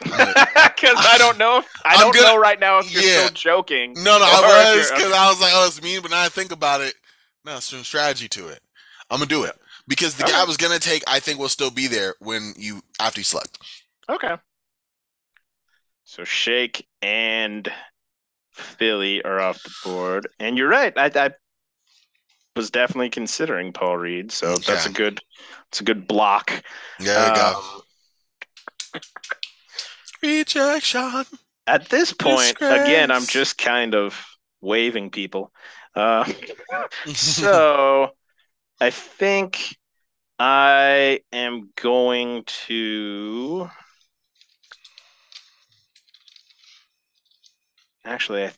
Because I don't know. If, I don't gonna- know right now if you're yeah. still joking. No, no, I was because I was like, oh, it's mean. But now I think about it, no, there's some strategy to it. I'm gonna do it because the guy I was gonna take, I think, will still be there when you after you select. Okay. So Shake and Philly are off the board, and you're right. I, I was definitely considering Paul Reed, so that's a good it's a good block. There you go. Um, Rejection. At this point, again, I'm just kind of waving people. Uh, so I think I am going to. Actually, I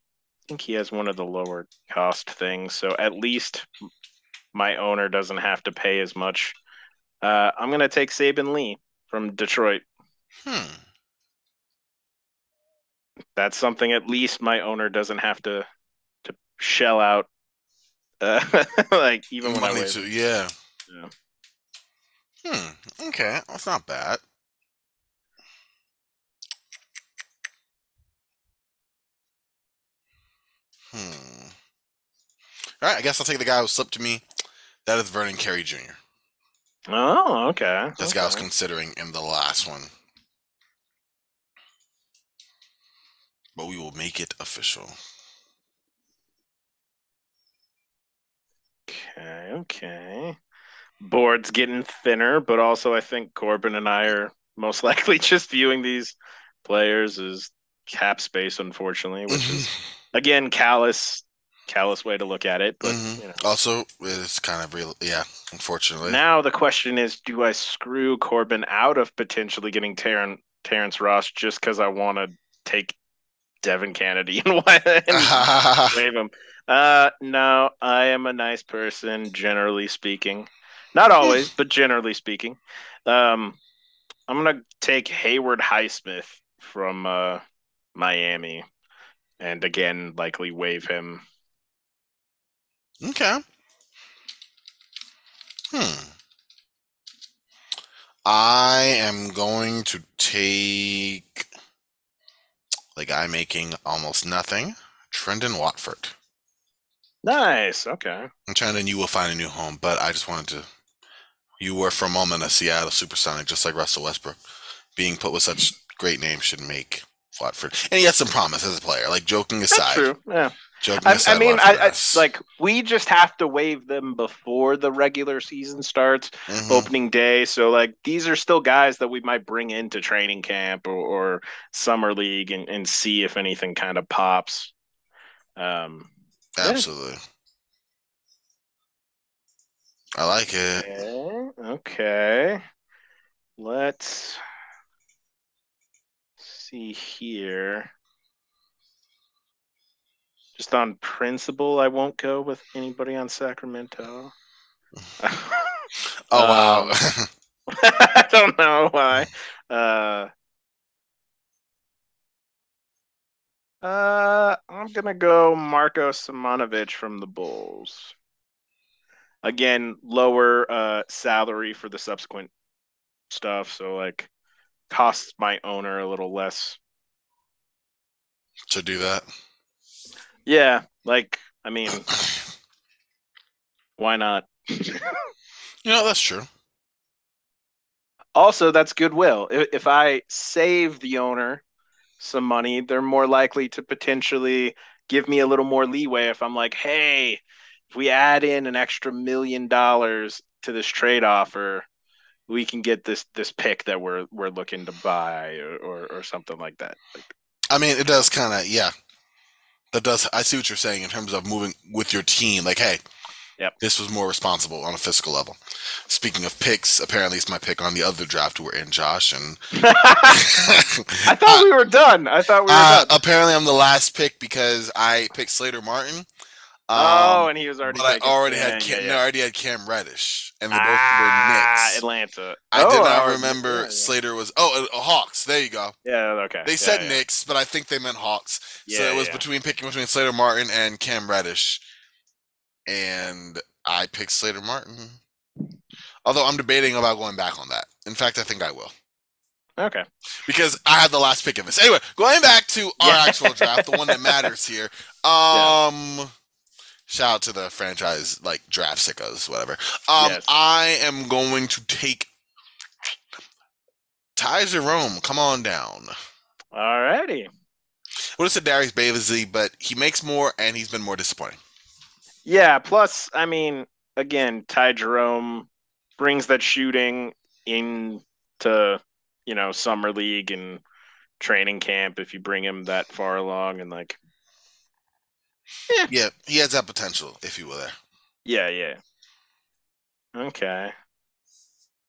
think he has one of the lower cost things, so at least my owner doesn't have to pay as much. Uh, I'm going to take Saben Lee from Detroit. hmm. That's something at least my owner doesn't have to to shell out. Uh, like even when I Money waive. to, yeah. Yeah. Hmm. Okay, that's not bad. Hmm. All right, I guess I'll take the guy who slipped to me. That is Vernon Carey Jr. Oh, okay. This guy I was considering in the last one. But we will make it official. Okay, okay. Board's getting thinner, but also I think Corbin and I are most likely just viewing these players as cap space, unfortunately, which is again callous, callous way to look at it. But Mhm. you know. Also, it's kind of real. Yeah, unfortunately. Now the question is, do I screw Corbin out of potentially getting Terran, Terrence Ross just because I want to take Devin Cannady and, and wave him? Uh, no, I am a nice person, generally speaking. Not always, but generally speaking. Um, I'm gonna take Haywood Highsmith from uh, Miami, and again, likely waive him. okay. Hmm. I am going to take the guy making almost nothing, Trendon Watford. Nice. Okay. I'm trying to, and you will find a new home, but I just wanted to. You were for a moment a Seattle Supersonic, just like Russell Westbrook. Being put with such great names should make Watford, and he had some promise as a player. Like joking aside, That's true. Yeah. I, I mean, I, I like we just have to waive them before the regular season starts, Mhm. opening day. So like these are still guys that we might bring into training camp or, or summer league and, and see if anything kind of pops. Um. Absolutely. I like it. okay, okay. Let's see here. Just on principle, I won't go with anybody on Sacramento. Oh wow. Um, I don't know why. Uh, uh, I'm gonna go Marko Simonovic from the Bulls. Again, lower uh, salary for the subsequent stuff, so like costs my owner a little less. to do that. Yeah, like I mean, why not? You know, that's true. also, that's goodwill. If, if I save the owner some money, they're more likely to potentially give me a little more leeway if I'm like, hey, if we add in an extra million dollars to this trade offer, we can get this this pick that we're we're looking to buy or or, or something like that. I mean, it does kind of, yeah. That does. I see what you're saying in terms of moving with your team. Like, hey, Yep. this was more responsible on a fiscal level. Speaking of picks, apparently it's my pick on the other draft we're in, Josh. And I thought we were done. I thought we were uh, done. apparently I'm the last pick because I picked Slater Martin. oh, Um, and he was already. but I already had yeah, Cam, yeah. no, I already had Cam Reddish, and they both ah, were Knicks. Atlanta. I Oh, did not already- remember yeah, yeah. Slater was. Oh, uh, Hawks. There you go. Yeah, okay. They Yeah, said yeah. Knicks, but I think they meant Hawks. so it was yeah. between picking between Slater Martin and Cam Reddish, and I picked Slater Martin. Although I'm debating about going back on that. In fact, I think I will Okay. because I had the last pick of this. Anyway, going back to our Yeah. actual draft, the one that matters here. Um, shout out to the franchise like draft sickos, whatever. Um, Yes. I am going to take Ty Jerome. Come on down. Alrighty. Would have said Darius Bazley, but he makes more and he's been more disappointing. Yeah. Plus, I mean, again, Ty Jerome brings that shooting into you know summer league and training camp if you bring him that far along and like yeah, yeah he has that potential if you will there. Yeah, yeah. Okay.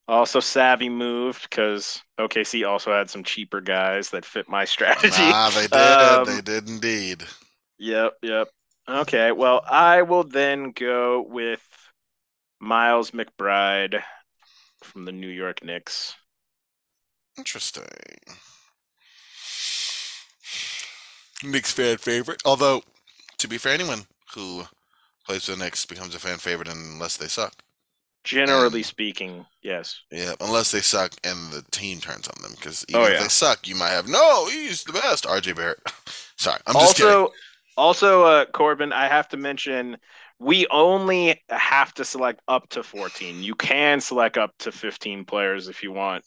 Also, Savvy moved because OKC also had some cheaper guys that fit my strategy. Ah, they did. Um, they did indeed. Yep, yep. Okay, well, I will then go with Miles McBride from the New York Knicks. Interesting. Knicks fan favorite. Although, to be fair, anyone who plays for the Knicks becomes a fan favorite unless they suck. Generally and, speaking, yes. Yeah, unless they suck and the team turns on them. Because even oh, yeah. if they suck, you might have no, he's the best. RJ Barrett. Sorry, I'm just also, kidding. Also, uh, Corbin, I have to mention we only have to select up to 14. You can select up to 15 players if you want,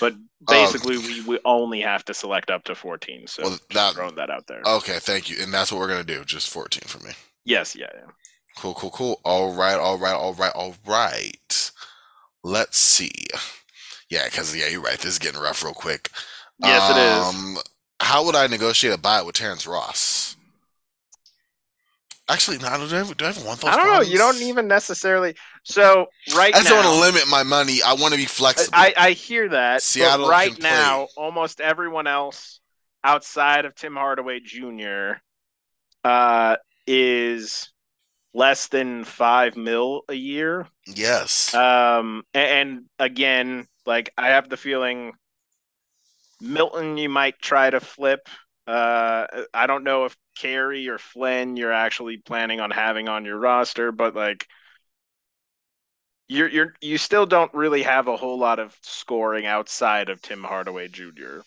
but basically um, we, we only have to select up to 14. So well, that, throwing that out there. Okay, thank you. And that's what we're gonna do. Just 14 for me. Yes, yeah, yeah. Cool, cool, cool. All right, all right, all right, all right. Let's see. Yeah, because yeah, you're right. This is getting rough real quick. Yes, um, it is. Um, how would I negotiate a buy with Terrence Ross? Actually, no. Do I, do I want those? I don't problems? know. You don't even necessarily. So right I just now, want to limit my money. I want to be flexible. I, I hear that. Seattle right now, almost everyone else outside of Tim Hardaway Jr. Uh, is less than five mil a year. Yes. Um, and, and again, like I have the feeling Milton, you might try to flip. Uh, I don't know if Carey or Flynn you're actually planning on having on your roster, but like you're you're you still don't really have a whole lot of scoring outside of Tim Hardaway Jr.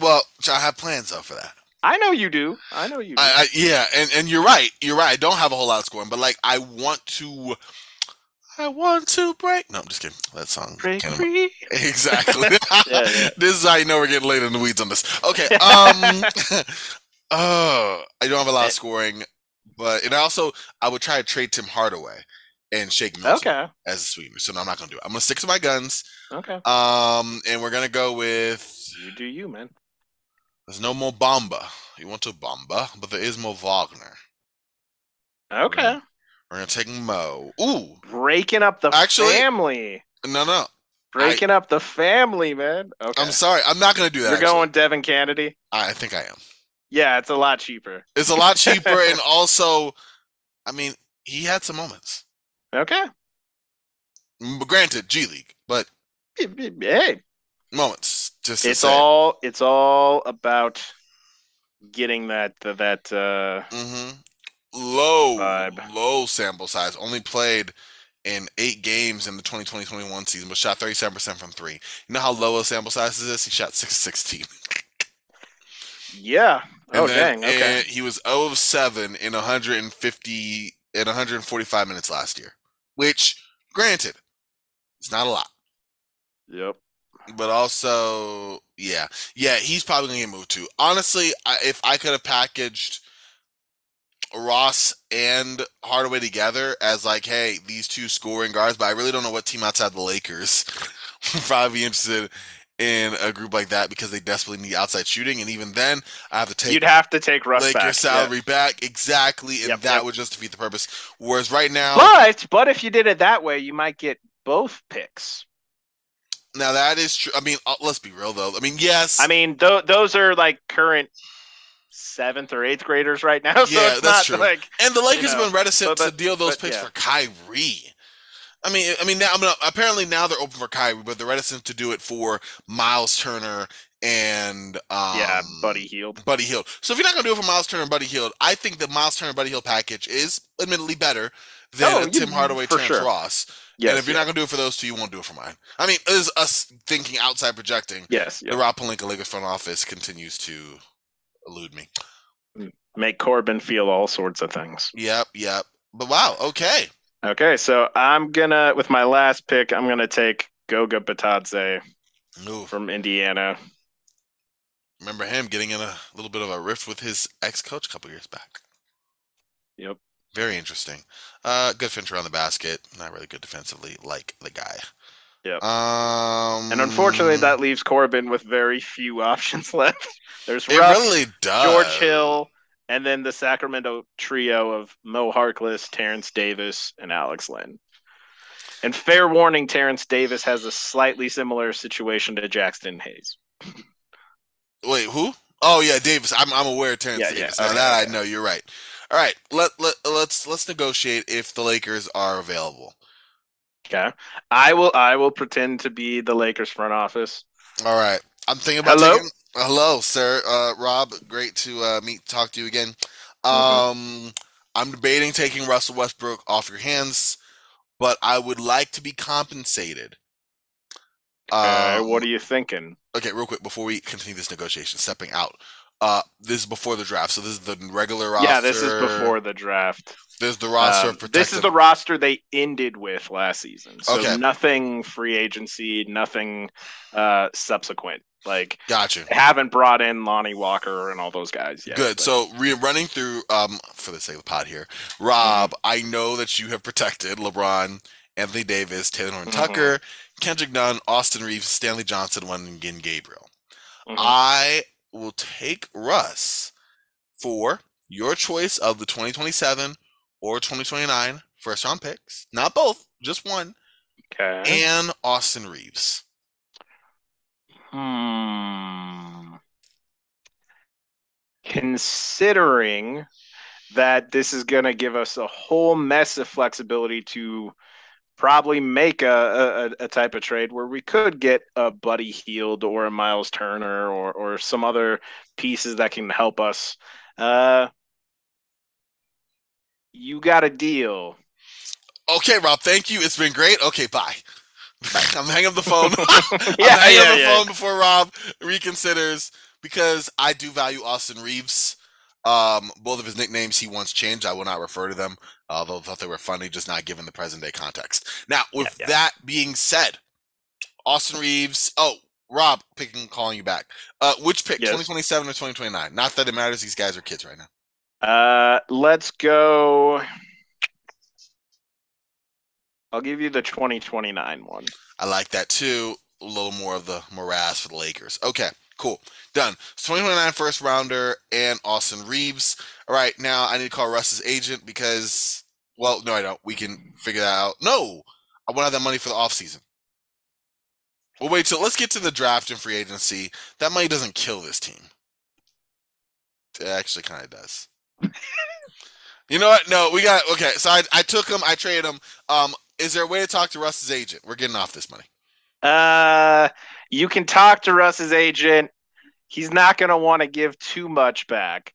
Well, I have plans though for that. I know you do. I know you do. I, I, yeah, and, and you're right. You're right. I don't have a whole lot of scoring, but like I want to. I want to break. No, I'm just kidding. That song. Break free. Exactly. yeah, yeah. This is how you know we're getting late in the weeds on this. Okay. Um. uh, I don't have a lot of scoring, but and also I would try to trade Tim Hardaway and Shake Milton okay. as a sweetener. So no, I'm not gonna do it. I'm gonna stick to my guns. Okay. Um, and we're gonna go with. You do you, man. There's no more Bamba. You want to Bamba, but there is more Wagner. Okay. We're gonna, take Mo. Ooh, breaking up the Actually, family. No, no. Breaking I, up the family, man. Okay. I'm sorry. I'm not gonna do that. You're actually. going Devin Cannady. I think I am. Yeah, it's a lot cheaper. It's a lot cheaper, and also, I mean, he had some moments. Okay. Granted, G League, but hey, moments. Just it's all it's all about getting that that uh mm-hmm. Low vibe. low sample size. Only played in eight games in the 2020-21 season, but shot 37% from three. You know how low a sample size is this? He shot 6 16. yeah. And oh then, dang. Okay. he was 0 of 7 in 150 in 145 minutes last year, which granted, it's not a lot. Yep but also yeah yeah he's probably gonna get moved too honestly I, if i could have packaged ross and hardaway together as like hey these two scoring guards but i really don't know what team outside the lakers would probably be interested in a group like that because they desperately need outside shooting and even then i have to take you'd have to take Russ Lakers back, salary yeah. back exactly and yep, that yep. would just defeat the purpose whereas right now but but if you did it that way you might get both picks now that is true. I mean, uh, let's be real though. I mean, yes. I mean, th- those are like current seventh or eighth graders right now. So yeah, that's true. Like, and the Lakers know, have been reticent but, to deal those but, picks yeah. for Kyrie. I mean, I mean, now I'm not, apparently now they're open for Kyrie, but they're reticent to do it for Miles Turner and um, yeah, Buddy Hield. Buddy Hield. So if you're not gonna do it for Miles Turner and Buddy Hield, I think the Miles Turner Buddy Hield package is admittedly better than oh, Tim Hardaway Terrence sure. Ross. Yes, and if you're not going to do it for those two, you won't do it for mine. I mean, it is us thinking outside projecting. Yes. The Rob Pelinka Lakers front office continues to elude me. Make Corbin feel all sorts of things. Yep, yep. But wow, okay. Okay, so I'm gonna with my last pick, I'm gonna take Goga Bitadze from Indiana. Remember him getting in a little bit of a rift with his ex coach a couple years back. Yep. Very interesting. Uh, good finisher around the basket. Not really good defensively, like the guy. Yep. Um, And unfortunately, that leaves Corbin with very few options left. There's it Russ, really does. George Hill, and then the Sacramento trio of Mo Harkless, Terence Davis, and Alex Len. And fair warning, Terence Davis has a slightly similar situation to Jaxson Hayes. Wait, who? Oh yeah, Davis. I'm I'm aware of Terrence Yeah, yeah, Now okay, that okay. I know, you're right. All right, let let let's let's negotiate if the Lakers are available. Okay, I will. I will pretend to be the Lakers front office. All right, I'm thinking about Hello? taking. Hello, sir. Uh, Rob, great to uh, meet, talk to you again. Mhm. Um, I'm debating taking Russell Westbrook off your hands, but I would like to be compensated. Okay, Um, what are you thinking? okay, real quick before we continue this negotiation, stepping out. Uh, this is before the draft, so this is the regular roster. Yeah, this is before the draft. This is the roster Um, this is the roster they ended with last season. So Okay. nothing free agency, nothing uh, subsequent. Like Got you. haven't brought in Lonnie Walker and all those guys yet. Good. but- So re- running through, um, for the sake of the pod here, Rob, Mm-hmm. I know that you have protected LeBron, Anthony Davis, Taylor Horn Mhm. Tucker, Kendrick Nunn, Austin Reaves, Stanley Johnson, one again Gabriel. Mhm. I will take Russ for your choice of the 2027 or 2029 first round picks. Not both, just one. okay. And Austin Reaves. Hmm. Considering that this is going to give us a whole mess of flexibility to probably make a, a, a type of trade where we could get a Buddy Hield or a Miles Turner or, or some other pieces that can help us. Uh, you got a deal. Okay, Rob, thank you. It's been great. Okay, bye. I'm hanging up the phone. yeah, I'm hanging yeah, up the yeah. phone before Rob reconsiders because I do value Austin Reaves. Um, both of his nicknames he once changed. I will not refer to them, although I thought they were funny, just not given the present day context. Now, with Yeah, yeah. that being said, Austin Reaves. Oh, Rob, picking, calling you back. Uh, which pick? Yes. 2027 or 2029? Not that it matters. These guys are kids right now. Uh, let's go. I'll give you the 2029 one. I like that too. A little more of the morass for the Lakers. Okay, cool. Done. So 2029 first rounder and Austin Reaves. All right, now I need to call Russ's agent because, well, no, I don't. We can figure that out. No, I want to have that money for the offseason. Well, wait till let's get to the draft and free agency. That money doesn't kill this team. It actually kind of does. you know what? No, we got okay. So I, I took him. I traded him. Um, is there a way to talk to Russ's agent? We're getting off this money. Uh, you can talk to Russ's agent. He's not going to want to give too much back.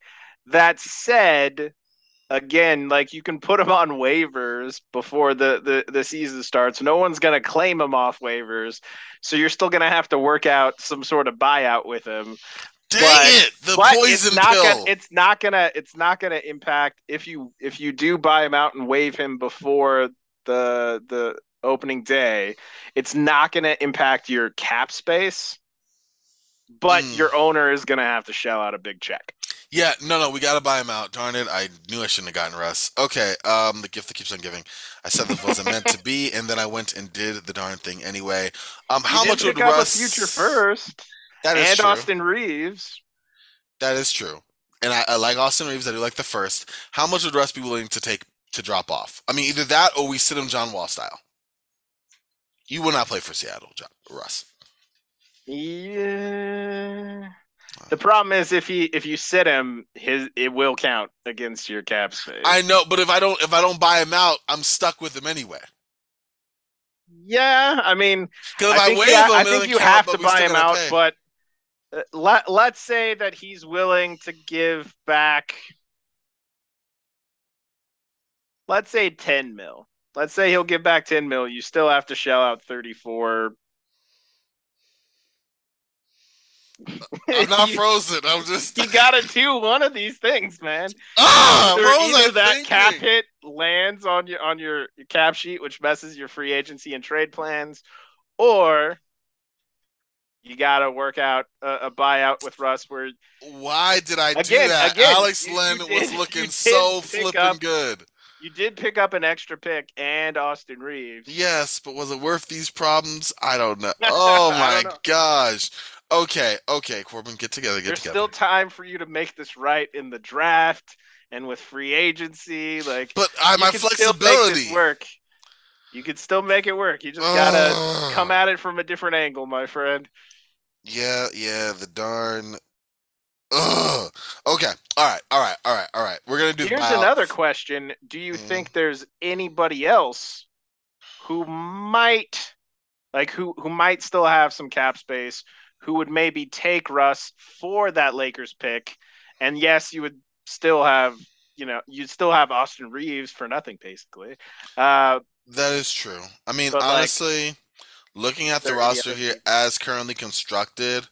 That said, again, like you can put him on waivers before the the, the season starts. No one's going to claim him off waivers, so you're still going to have to work out some sort of buyout with him. Dang But- it! The poison it's not pill. gonna it's not gonna it's not gonna impact if you if you do buy him out and waive him before the the opening day it's not gonna impact your cap space but Mm. your owner is gonna have to shell out a big check yeah, no, no, we gotta buy him out. Darn it! I knew I shouldn't have gotten Russ. Okay, um, the gift that keeps on giving. I said this wasn't meant to be, and then I went and did the darn thing anyway. Um, how much would Russ? future first That is and true. Austin Reaves That is true. And I, I like Austin Reaves. I do like the first. How much would Russ be willing to take to drop off? I mean, either that or we sit him John Wall style. You will not play for Seattle, John, Russ. yeah the problem is if he if you sit him his it will count against your cap space I know, but if I don't if I don't buy him out, I'm stuck with him anyway. Yeah, I mean, Because I I, waive you, him, I think you count, have to buy him out, pay. but uh, let let's say that he's willing to give back. Let's say ten mil. Let's say he'll give back ten mil. You still have to shell out thirty four. I'm not you, frozen. I'm just you gotta do one of these things, man. ah. either, What was either I that thinking? cap hit lands on your on your cap sheet, which messes your free agency and trade plans, or you got to work out a, a buyout with Russ where Why did I do that? again, Alex you- Len you was looking so flipping good. You did pick up an extra pick and Austin Reaves. Yes, but was it worth these problems? I don't know. Oh my know. gosh. Okay, okay, Corbin, get together, get There's together. still time for you to make this right in the draft and with free agency. Like but uh, I, my still make flexibility. work. You could still make it work. You just gotta Ugh. come at it from a different angle, my friend. Yeah, yeah, the darn. Ugh. Okay. All right. All right. All right. All right. We're gonna do. Here's another question: Do you Mhm. think there's anybody else who might, like, who who might still have some cap space, who would maybe take Russ for that Lakers pick? And yes, you would still have, you know, you'd still have Austin Reaves for nothing, basically. Uh, That is true. I mean, But, like, honestly, looking at the roster here as currently constructed,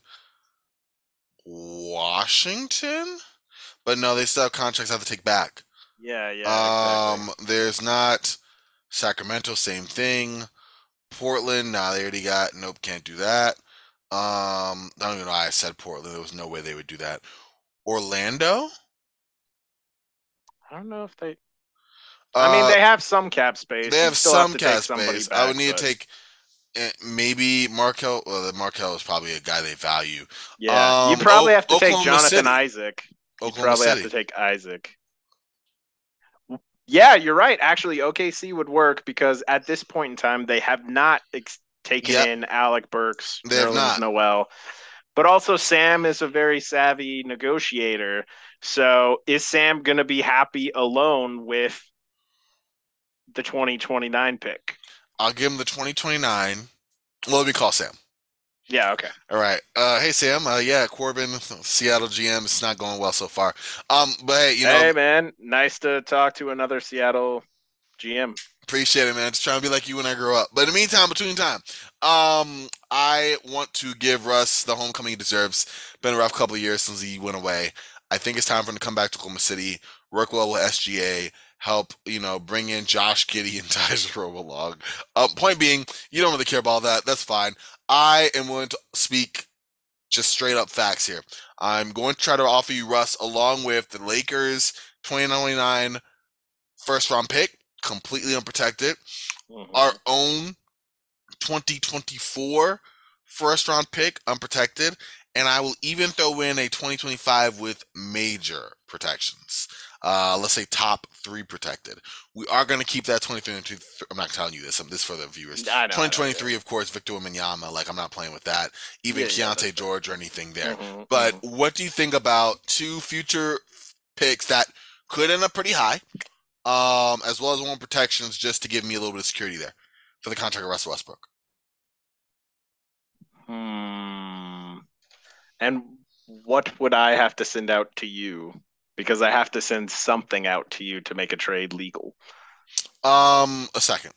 Washington, but no, they still have contracts I have to take back. yeah, yeah. um, there's not Sacramento, same thing. Portland, nah, they already got. Nope, can't do that. Um, I don't even know why I said Portland. There was no way they would do that. Orlando. I don't know if they. I mean, Uh, they have some cap space. They have some take cap space. I would need but- to take maybe Markelle. Well, the Markelle is probably a guy they value. Yeah, you um, probably O- have to take Jonathan City. Isaac. You probably City. have to take Isaac. Yeah, you're right. Actually, OKC would work because at this point in time, they have not ex- taken Yep. in Alec Burks, They have not. Noel. But also, Sam is a very savvy negotiator. So, is Sam going to be happy alone with the 2029 pick? I'll give him the 2029. Well, let me call Sam. Yeah, okay. All right. Uh, hey Sam. Uh, yeah, Corbin, Seattle GM. It's not going well so far. Um, but hey, you know, hey, man. Nice to talk to another Seattle GM. Appreciate it, man. Just trying to be like you when I grow up. But in the meantime, between time, um, I want to give Russ the homecoming he deserves. Been a rough couple of years since he went away. I think it's time for him to come back to Oklahoma City, work well with SGA, help you know bring in Josh Giddey and Tyler Rowe. Uh, point being, you don't really care about that. That's fine. I am willing to speak just straight up facts here. I'm going to try to offer you Russ along with the Lakers 2099 first round pick, completely unprotected Mhm. our own 2024 first round pick unprotected and i will even throw in a 2025 with major protections uh let's say top three protected we are going to keep that 23 i'm not telling you this i'm this for the viewers know, I know, 2023 of course victor Wembanyama, like i'm not playing with that even Yeah, yeah, Keyonte fair. george or anything there Mhm, but mhm. what do you think about two future picks that could end up pretty high, um, as well as one protections just to give me a little bit of security there for the contract of Russell Westbrook? Hmm. And what would I have to send out to you? Because I have to send something out to you to make a trade legal. Um, a second.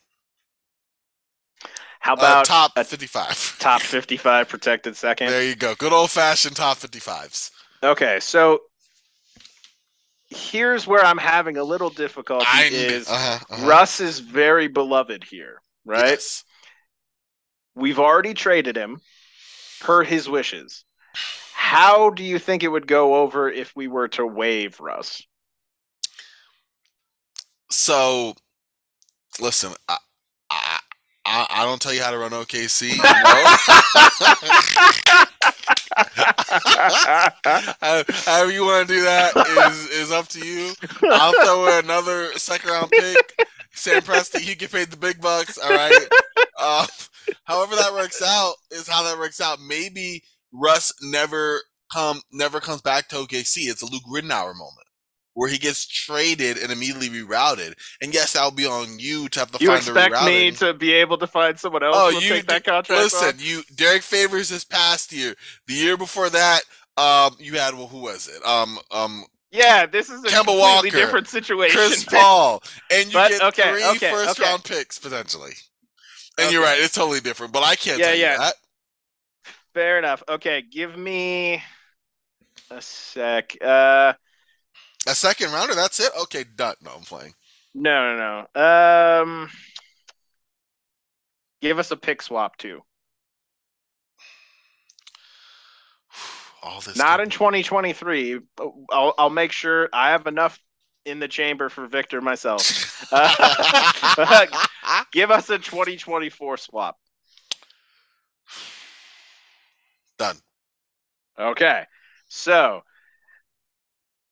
How Uh, about top a 55. top 55 protected second? There you go. Good old fashioned top 55s. Okay, so here's where I'm having a little difficulty I is uh-huh, uh-huh. Russ is very beloved here, right? Yes. We've already traded him per his wishes. How do you think it would go over if we were to waive Russ? So, listen, I, I, I, don't tell you how to run OKC. However you want to do that is is up to you. I'll throw in another second round pick. Sam Presti, you get paid the big bucks. All right. Uh, however that works out is how that works out. Maybe Russ never come never comes back to OKC. It's a Luke Ridnour moment where he gets traded and immediately rerouted. And yes, that'll be on you to have to you find the rerouting. You expect me to be able to find someone else Oh, you take that contract? Listen, on? you Derrick Favors this past year. The year before that, um, you had well, who was it? Um, um, Yeah, this is a Kemba completely Walker, different situation. Chris Paul, and you But, get okay, three okay, first okay. round picks potentially. And you're right; it's totally different. But I can't Yeah, tell you that. Fair enough. Okay, give me a sec. Uh, A second rounder. That's it. Okay, done. No, I'm playing. no, no, no. Um, give us a pick swap too. All this. Not in 2023. but I'll I'll make sure I have enough in the chamber for Victor myself. Uh, give us a 2024 swap. Done. Okay. So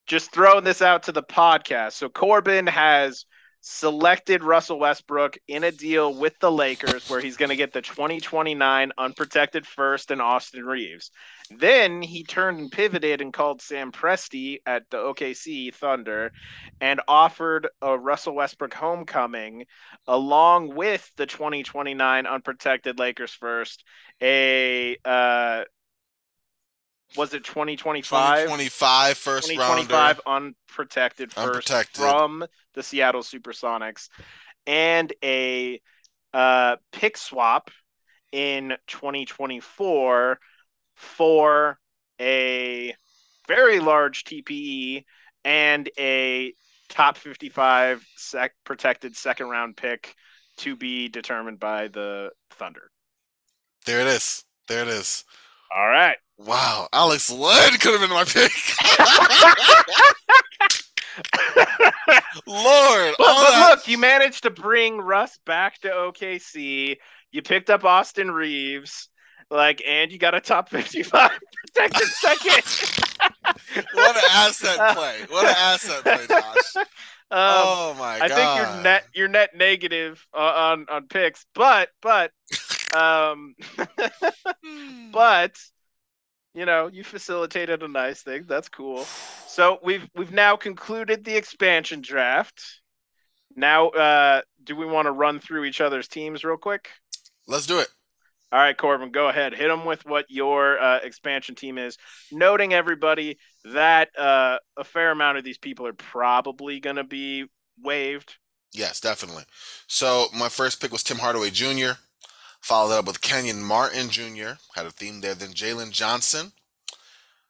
just throwing this out to the podcast. So Corbin has selected Russell Westbrook in a deal with the Lakers where he's going to get the 2029 unprotected first and Austin Reaves. Then he turned and pivoted and called Sam Presti at the OKC Thunder and offered a Russell Westbrook homecoming along with the 2029 unprotected Lakers first, a uh, was it 2025? 2025 first 2025 rounder. unprotected first unprotected. from the Seattle Supersonics and a uh, pick swap in 2024 for a very large TPE and a top 55 sec- protected second round pick to be determined by the Thunder. There it is. There it is. All right. Wow, Alex Len could have been my pick. Lord, but, but look, you managed to bring Russ back to OKC. You picked up Austin Reaves, like, and you got a top fifty-five protected second. what an asset play! What an asset play, Josh. Um, oh my god! I think you're net you're net negative uh, on on picks, but but um, but you know, you facilitated a nice thing. That's cool. So we've we've now concluded the expansion draft. Now, uh, do we want to run through each other's teams real quick? Let's do it. All right, Corbin, go ahead. Hit them with what your uh, expansion team is. Noting everybody that uh, a fair amount of these people are probably going to be waived. Yes, definitely. So my first pick was Tim Hardaway Jr. Followed up with Kenyon Martin Jr. Had a theme there. Then Jalen Johnson,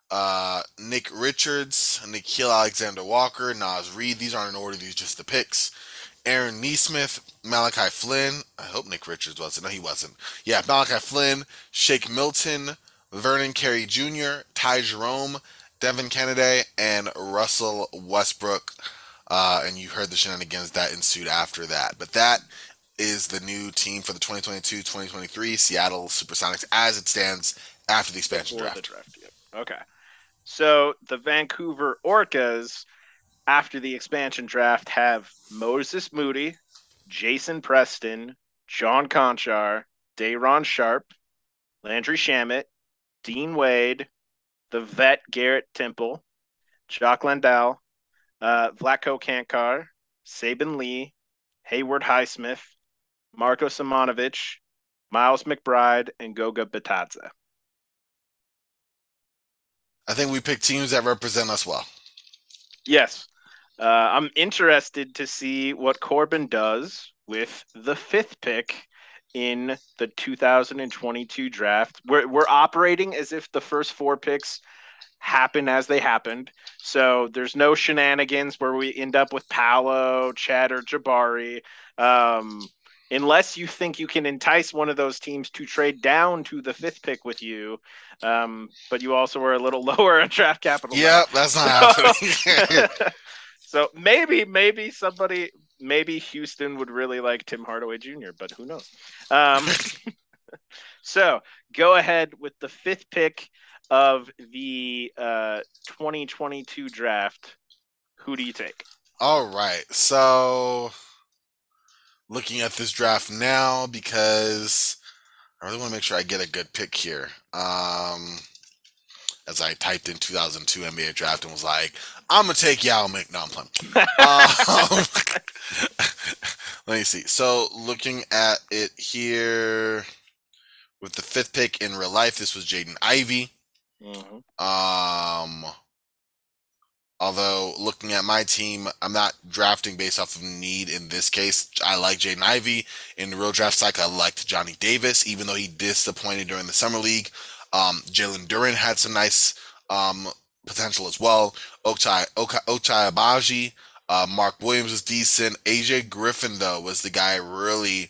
uh, Nick Richards, Nickeil Alexander Walker, Naz Reid. These aren't in order. These just the picks. Aaron Nesmith, Malachi Flynn. I hope Nick Richards wasn't. No, he wasn't. Yeah, Malachi Flynn, Shake Milton, Vernon Carey Jr., Ty Jerome, Devin Cannady, and Russell Westbrook. Uh, and you heard the shenanigans that ensued after that. But that is the new team for the 2022-2023 Seattle Supersonics as it stands after the expansion Before draft. The draft. Okay. So the Vancouver Orcas after the expansion draft have Moses Moody, Jason Preston, John Konchar, Day'Ron Sharpe, Landry Shamet, Dean Wade, the vet Garrett Temple, Jock Landale, uh, Vlatko Cancar, Saben Lee, Haywood Highsmith, Marko Simonovic, Miles McBride, and Goga Bitadze. I think we pick teams that represent us well. Yes. Uh, I'm interested to see what Corbin does with the fifth pick in the 2022 draft. We're, we're operating as if the first four picks happen as they happened. So there's no shenanigans where we end up with Paolo, Chet, or Jabari. Um, unless you think you can entice one of those teams to trade down to the fifth pick with you. Um, but you also are a little lower on draft capital. Yeah, that's not so, happening. so maybe, maybe somebody, maybe Houston would really like Tim Hardaway Jr., but who knows? Um, so go ahead with the fifth pick of the uh, 2022 draft. Who do you take? All right. So looking at this draft now because I really want to make sure I get a good pick here. Um, as I typed in 2002 NBA draft and was like, I'm gonna take Yao Ming. No, I'm playing. um, let me see. So looking at it here with the fifth pick in real life, this was Jaden Ivey. Mm-hmm. Um, Although looking at my team, I'm not drafting based off of need in this case. I like Jaden Ivey. In the real draft cycle, I liked Johnny Davis, even though he disappointed during the summer league. Um, Jalen Duren had some nice um, potential as well. Ochai, Ochai Agbaji, uh, Mark Williams was decent. AJ Griffin, though, was the guy I really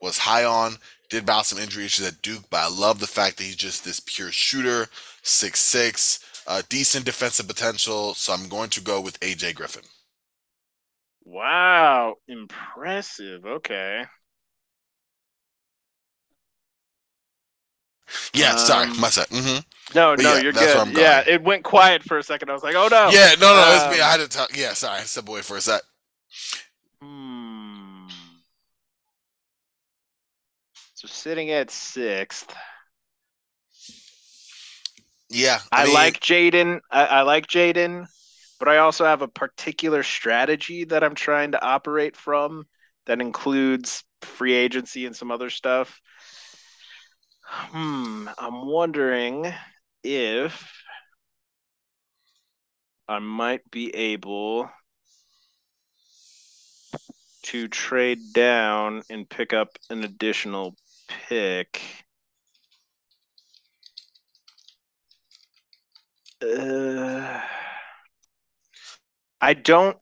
was high on. Did battle some injury issues at Duke, but I love the fact that he's just this pure shooter, six six uh, decent defensive potential, so I'm going to go with AJ Griffin. Wow, impressive. Okay. Yeah, sorry, Um, my set. hmm No, But no, yeah, you're good. Yeah, it went quiet for a second. I was like, oh no. Yeah, no, no, it's me. Um, I had to talk. Yeah, sorry, I stepped away for a sec. Hmm. So sitting at sixth, Yeah, I, mean, like Jaden. I, I like Jaden, but I also have a particular strategy that I'm trying to operate from that includes free agency and some other stuff. Hmm. I'm wondering if I might be able to trade down and pick up an additional pick. Uh, I don't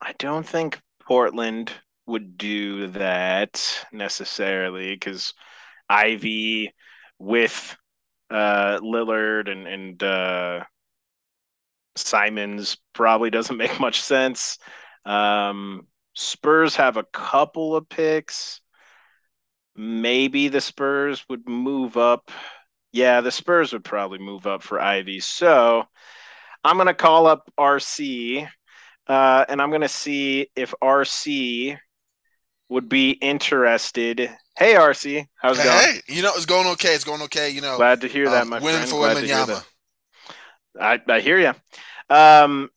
I don't think Portland would do that necessarily because Ivey with uh, Lillard and and uh, Simons probably doesn't make much sense. Um, Spurs have a couple of picks. Maybe the Spurs would move up. Yeah, the Spurs would probably move up for Ivey. So I'm going to call up RC uh, and I'm going to see if RC would be interested. Hey, RC, how's it hey, going? hey, you know, it's going okay. It's going okay. You know, Glad to hear that, um, my winning friend. for Glad to hear Wembanyama. I, I hear you. Um,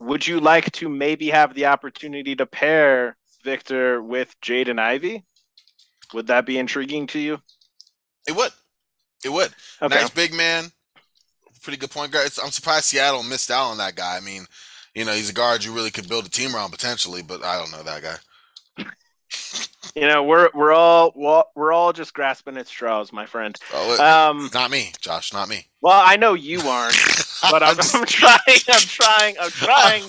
would you like to maybe have the opportunity to pair Victor with Jaden Ivey? Would that be intriguing to you? It would. It would. Okay. Nice big man. Pretty good point guard. It's- I'm surprised Seattle missed out on that guy. I mean, you know, he's a guard you really could build a team around potentially, but I don't know that guy. You know, we're we're all we're, all just grasping at straws, my friend. Oh, Um, not me, Josh. Not me. well, I know you aren't, but I'm, I'm trying. I'm trying. I'm trying.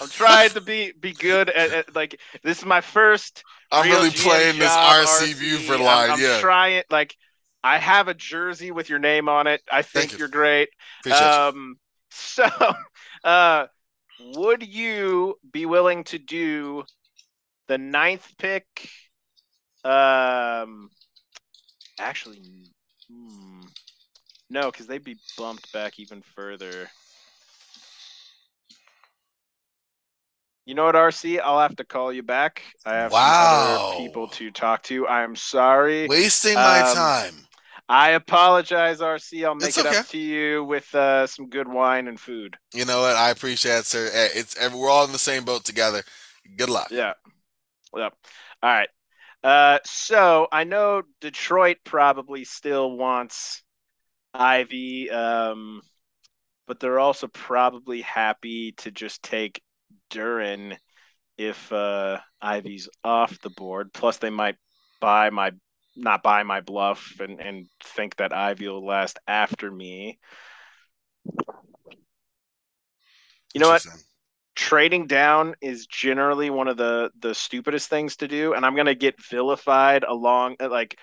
I'm trying to be be good at, at like this is my first. I'm real really playing this job, RC I'm- line. I'm, yeah, trying. Like, I have a jersey with your name on it. I think you. you're great. appreciate. Um, so, uh, would you be willing to do the ninth pick? Um, actually, hmm, no, because they'd be bumped back even further. You know what, RC? I'll have to call you back. I have some other people to talk to. I'm sorry. Wasting my um, time. I apologize, RC. I'll make It's it okay. up to you with uh, some good wine and food. You know what? I appreciate it, sir. Eh, It's we're all in the same boat together. Good luck. Yeah. Yep. All right. Uh, so I know Detroit probably still wants Ivey, um, but they're also probably happy to just take Duren if uh, Ivey's off the board. Plus, they might buy my not buy my bluff and, and think that Ivey will last after me. You know what? Trading down is generally one of the the stupidest things to do and i'm to get vilified along uh, like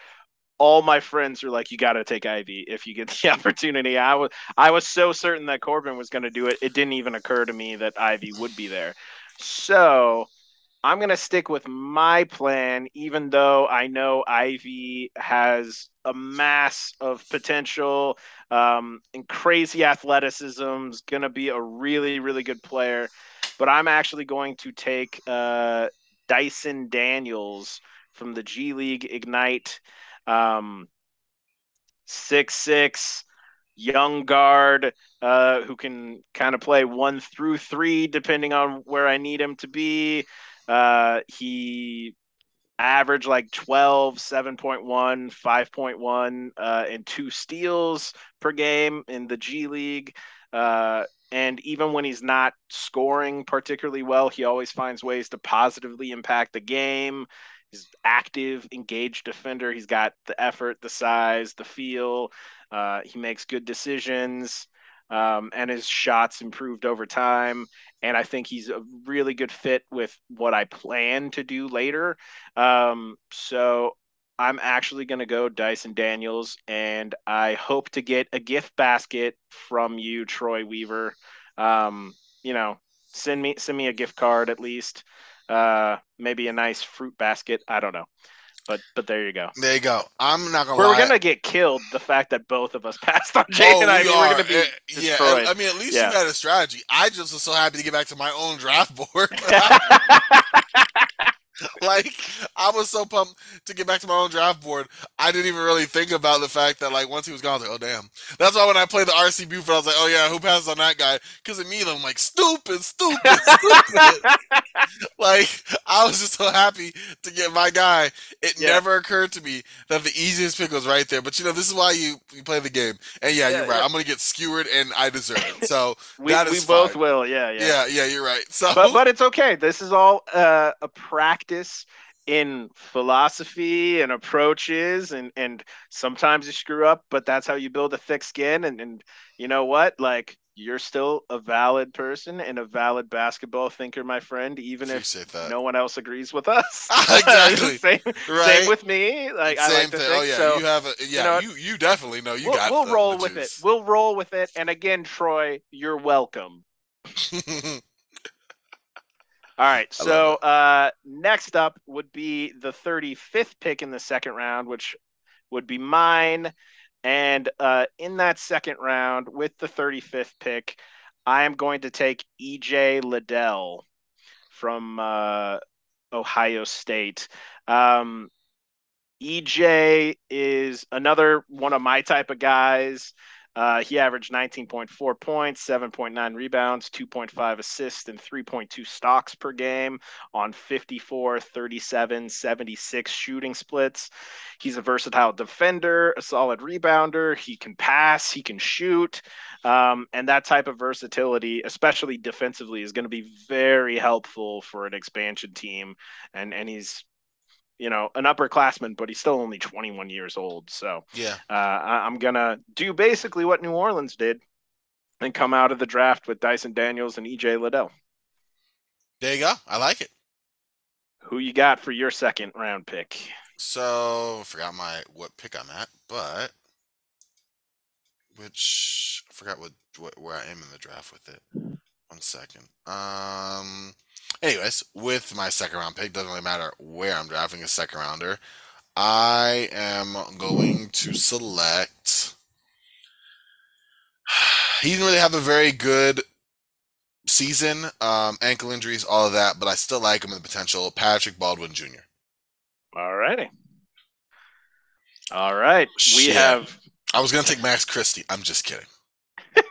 all my friends are like you got to take ivey if you get the opportunity i was i was so certain that corbin was going to do it it didn't even occur to me that ivey would be there so i'm going to stick with my plan even though i know ivey has a mass of potential um, and crazy athleticism is going to be a really really good player but I'm actually going to take uh, Dyson Daniels from the G League Ignite, um, six six, young guard uh, who can kind of play one through three depending on where I need him to be. Uh, he averaged like 12, 7.1, 5.1, uh, and two steals per game in the G League. Uh, and even when he's not scoring particularly well, he always finds ways to positively impact the game. He's active, engaged defender. He's got the effort, the size, the feel. Uh, he makes good decisions, um, and his shots improved over time. And I think he's a really good fit with what I plan to do later. Um, so I'm actually going to go Dyson Daniels, and I hope to get a gift basket from you, Troy Weaver. Um, you know, send me send me a gift card at least. uh, maybe a nice fruit basket. I don't know. But but there you go. There you go. I'm not gonna. We're lie. gonna get killed. The fact that both of us passed on Jay Oh, and I, we we're gonna be Uh, yeah. I mean, at least Yeah. you had a strategy. I just was so happy to get back to my own draft board. like I was so pumped to get back to my own draft board. I didn't even really think about the fact that like once he was gone, I was like, oh damn. That's why when I played the RC Buford, I was like, oh yeah, who passes on that guy? Because immediately I'm like, stupid, stupid, stupid. like I was just so happy to get my guy. It Yeah. never occurred to me that the easiest pick was right there. But you know, this is why you you play the game. And yeah, Yeah, you're right. yeah. I'm gonna get skewered, and I deserve it. So we we both will. Yeah, yeah. yeah, yeah, you're right. So But but it's okay. This is all uh, a practice in philosophy and approaches and and sometimes you screw up but that's how you build a thick skin and and you know what like you're still a valid person and a valid basketball thinker my friend even if that. no one else agrees with us Exactly. same, right? same with me like i Same like to thing. think oh yeah, so you have a yeah. know You you, definitely know you we'll, got. we'll roll with it we'll roll with it and again troy you're welcome All right. So uh, next up would be the 35th pick in the second round, which would be mine. And uh, in that second round, with the 35th pick, I am going to take EJ Liddell from uh, Ohio State. Um, EJ is another one of my type of guys. Uh, he averaged 19.4 points, 7.9 rebounds, 2.5 assists, and 3.2 stocks per game on 54, 37, 76 shooting splits. He's a versatile defender, a solid rebounder. He can pass, he can shoot. Um, and that type of versatility, especially defensively, is going to be very helpful for an expansion team. And, and he's you know, an upperclassman, but he's still only 21 years old. So yeah. uh, I- I'm gonna do basically what New Orleans did and come out of the draft with Dyson Daniels and EJ Liddell. There you go. I like it. Who you got for your second round pick? So I forgot my what pick I'm at, but which I forgot what, what where I am in the draft with it. One second. Um. Anyways, with my second round pick, doesn't really matter where I'm drafting a second rounder. I am going to select. He didn't really have a very good season, um, ankle injuries, all of that, but I still like him with the potential. Patrick Baldwin Jr. All righty. All right. We Shit. have I was gonna take Max Christie. I'm just kidding.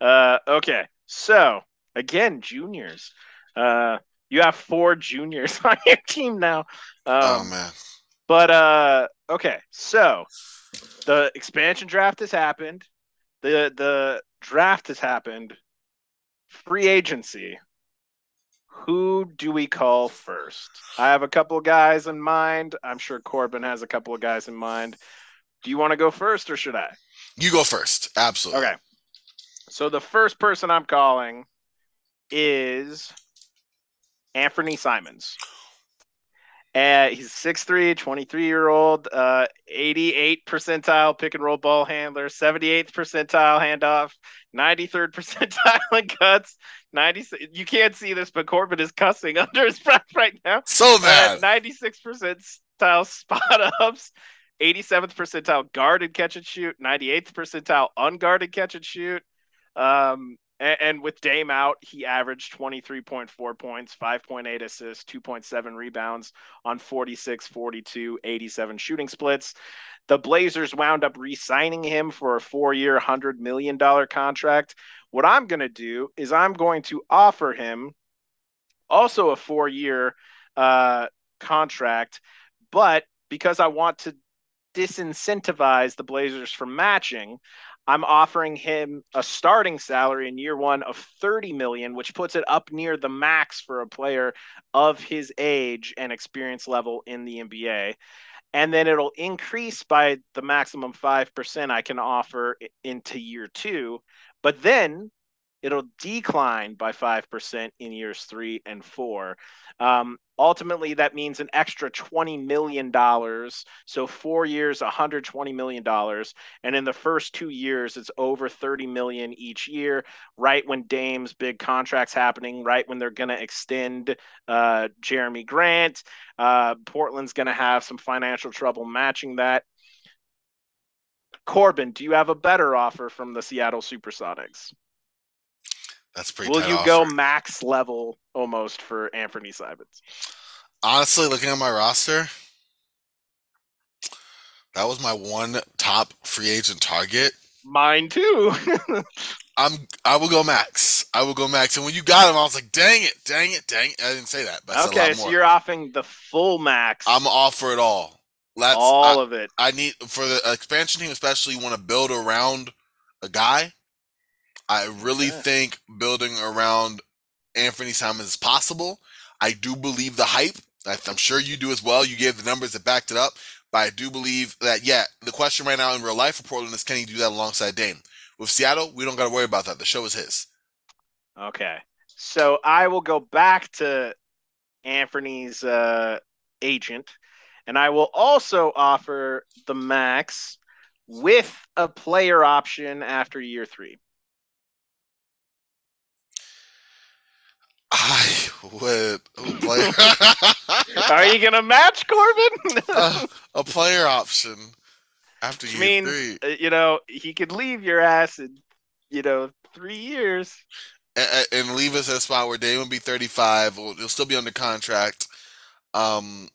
uh okay. So again, juniors. Uh you have four juniors on your team now. Um, oh man. But uh okay, so the expansion draft has happened. The the draft has happened. Free agency. Who do we call first? I have a couple of guys in mind. I'm sure Corbin has a couple of guys in mind. Do you want to go first or should I? You go first. Absolutely. Okay. So the first person I'm calling is Anthony Simons. Uh, he's 6'3, 23 year old, uh, 88 percentile pick and roll ball handler, 78th percentile handoff, 93rd percentile in cuts. 90, you can't see this, but Corbin is cussing under his breath right now. So Uh, mad. 96 percentile spot ups, 87th percentile guarded catch and shoot, 98th percentile unguarded catch and shoot. Um, and, and with Dame out, he averaged 23.4 points, 5.8 assists, 2.7 rebounds on 46, 42, 87 shooting splits. The Blazers wound up re signing him for a four year, $100 million contract. What I'm going to do is I'm going to offer him also a four year uh, contract, but because I want to disincentivize the Blazers from matching, I'm offering him a starting salary in year one of 30 million, which puts it up near the max for a player of his age and experience level in the NBA. And then it'll increase by the maximum 5% I can offer into year two. But then it'll decline by 5% in years three and four. Um, ultimately, that means an extra $20 million. So, four years, $120 million. And in the first two years, it's over 30 million each year, right when Dame's big contract's happening, right when they're going to extend uh, Jerami Grant. Uh, Portland's going to have some financial trouble matching that. Corbin, do you have a better offer from the Seattle Supersonics? That's pretty. Will you offer. go max level almost for Anthony Simons? Honestly, looking at my roster, that was my one top free agent target. Mine too. I'm. I will go max. I will go max. And when you got him, I was like, "Dang it! Dang it! Dang it!" I didn't say that, but okay, so you're offering the full max. I'm off for it all. Let's all I, of it. I need for the expansion team, especially. You want to build around a guy. I really yeah. think building around Anthony Simons is possible. I do believe the hype. I'm sure you do as well. You gave the numbers that backed it up. But I do believe that, yeah, the question right now in real life for Portland is can he do that alongside Dame? With Seattle, we don't got to worry about that. The show is his. Okay. So I will go back to Anthony's uh, agent, and I will also offer the max with a player option after year three. I would play. Are you gonna match Corbin? uh, a player option after you mean, three. Uh, you know, he could leave your ass in, you know, three years. And, and leave us at a spot where Dame will be 35. He'll still be under contract. Um,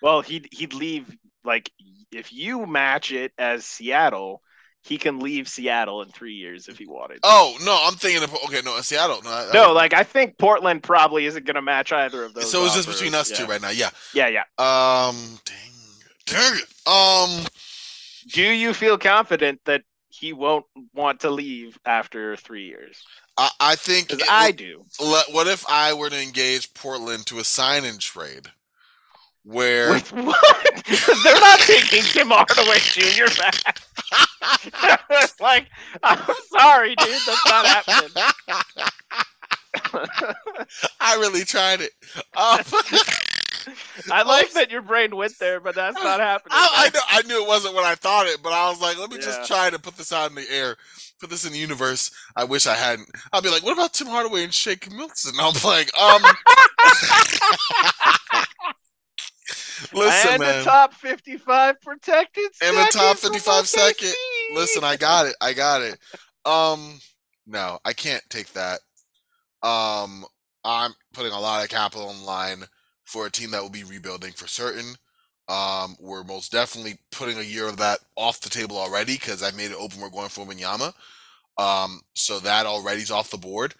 well, he'd he'd leave like if you match it as Seattle, he can leave Seattle in three years if he wanted. Oh no, I'm thinking of okay, no, Seattle. No, I, no, I, like I think Portland probably isn't going to match either of those. So it's just between us yeah. two right now. Yeah, yeah, yeah. Um, dang, dang it. Um, do you feel confident that he won't want to leave after three years? I, I think it, I do. What if I were to engage Portland to a sign and trade? Where With what? They're not taking Tim Hardaway Jr. back. like, I'm sorry, dude. That's not happening. I really tried it. Um, I like that your brain went there, but that's not happening. I, I, know, I knew it wasn't what I thought it, but I was like, let me yeah. just try to put this out in the air, put this in the universe. I wish I hadn't. I'll be like, what about Tim Hardaway and Shake Milton? I'm like, um. Listen, and man. the top 55 protected and the top 55 second. Listen, I got it. I got it. Um, no, I can't take that. Um, I'm putting a lot of capital in line for a team that will be rebuilding for certain. Um, we're most definitely putting a year of that off the table already because I made it open. We're going for Wembanyama. Um, so that already's off the board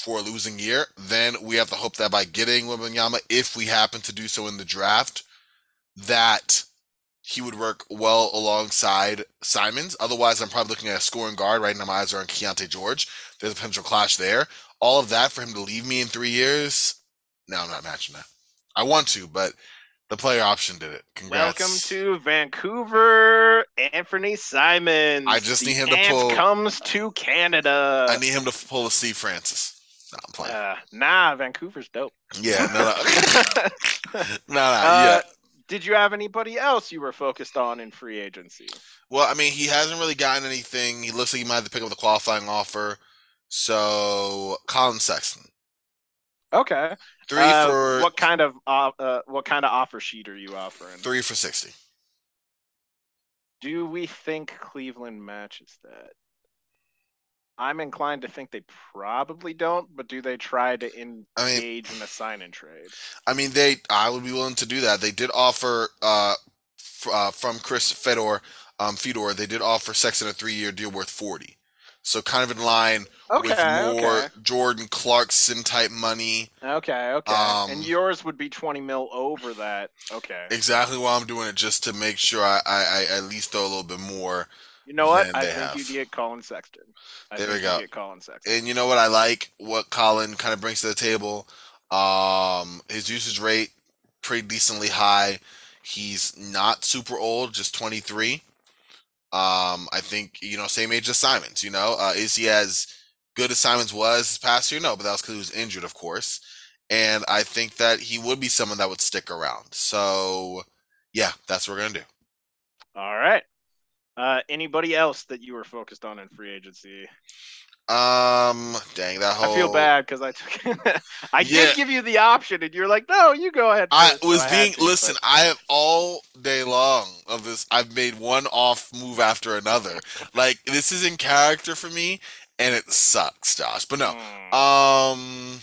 for a losing year, then we have to hope that by getting Wembanyama, if we happen to do so in the draft, that he would work well alongside Simons. Otherwise, I'm probably looking at a scoring guard. Right now, my eyes are on Keyonte George. There's a potential clash there. All of that for him to leave me in three years, no, I'm not matching that. I want to, but the player option did it. Congrats. Welcome to Vancouver, Anthony Simons. I just the need him to pull. Comes to Canada. I need him to pull a Steve Francis. No, I'm playing. Uh, nah, Vancouver's dope. Yeah, no, no, no, no. Uh, yeah. Did you have anybody else you were focused on in free agency? Well, I mean, he hasn't really gotten anything. He looks like he might have to pick up the qualifying offer. So, Collin Sexton. Okay. Three uh, for what kind of uh, uh, what kind of offer sheet are you offering? Three for sixty. Do we think Cleveland matches that? I'm inclined to think they probably don't, but do they try to engage I mean, in a sign and trade? I mean, they. I would be willing to do that. They did offer uh, f- uh from Chris Fedor, um, Fedor. They did offer Sexton a three year deal worth forty. So kind of in line okay, with more okay. Jordan Clarkson type money. Okay, okay. Um, and yours would be twenty mil over that. Okay. Exactly why I'm doing it, just to make sure I, I, I at least throw a little bit more you know what? I think have. you get Collin Sexton. I there we go. get Collin Sexton. And you know what I like? What Collin kind of brings to the table. Um, his usage rate pretty decently high. He's not super old, just 23. Um, I think you know, same age as Simons. You know, uh, is he as good as Simons was this past year? No, but that was because he was injured, of course. And I think that he would be someone that would stick around. So, yeah, that's what we're gonna do. All right. Uh, anybody else that you were focused on in free agency? Um, dang that whole. I feel bad because I took. I Yeah. did give you the option, and you're like, "No, you go ahead." I first," so was being to, listen. but- I have all day long of this. I've made one off move after another. Like this is in character for me, and it sucks, Josh. But no, Hmm. Um,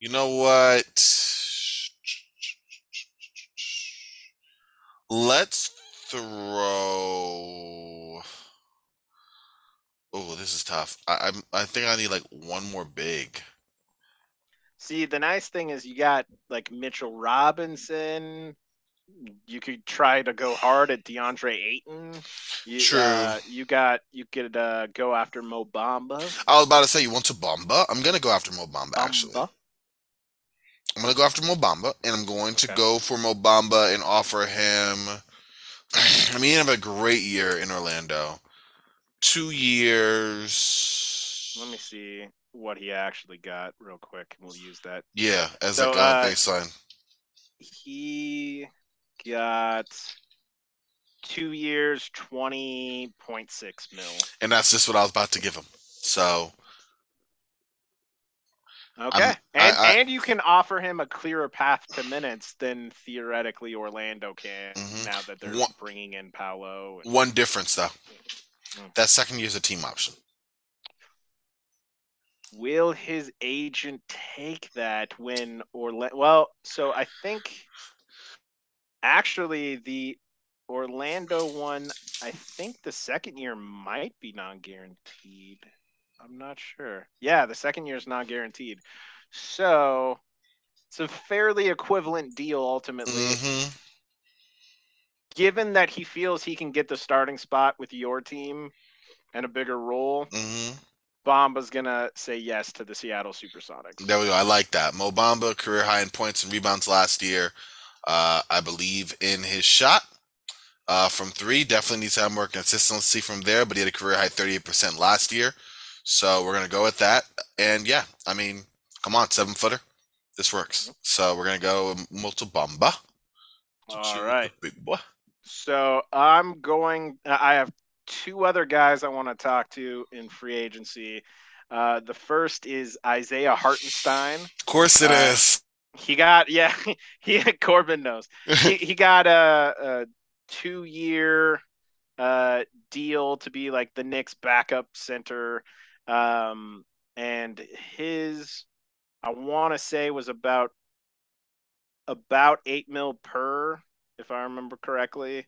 you know what? Let's throw. Oh, this is tough. I, I'm. I think I need like one more big. See, the nice thing is you got like Mitchell Robinson. You could try to go hard at DeAndre Ayton. You, True. Uh, you got you could uh, go after Mo Bamba. I was about to say you want to Bomba. I'm gonna go after Mo Bamba. Actually, Bamba. I'm gonna go after Mo Bamba, and I'm going to Okay. go for Mo Bamba and offer him. I mean, had a great year in Orlando. Two years. Let me see what he actually got real quick. and We'll use that. Yeah, as So, a uh, baseline. He got two years, twenty point six mil. And that's just what I was about to give him. So Okay, I'm- and I- I- and you can offer him a clearer path to minutes than theoretically Orlando can Mhm. now that they're One- bringing in Paolo. And, one difference though. Mm. That second year's a team option. will his agent take that when Orlando? Well, so I think actually the Orlando one, I think the second year might be non-guaranteed. I'm not sure. Yeah, the second year is not guaranteed. So it's a fairly equivalent deal ultimately. hmm Given that he feels he can get the starting spot with your team and a bigger role, hmm Bamba's gonna say yes to the Seattle Supersonics. There we go. I like that. Mo Bamba career high in points and rebounds last year. Uh, I believe in his shot uh, from three. Definitely needs to have more consistency from there, but he had a career high 38% last year. So we're gonna go with that. And yeah, I mean, come on, seven footer. This works. So we're gonna go Motobamba. All right. Big boy. So I'm going. I have two other guys I want to talk to in free agency. Uh, the first is Isaiah Hartenstein. Of course it Uh, is. He got yeah. He Corbin knows. He, he got a, a two year uh, deal to be like the Knicks backup center, um, and his I want to say was about about eight mil per, if I remember correctly.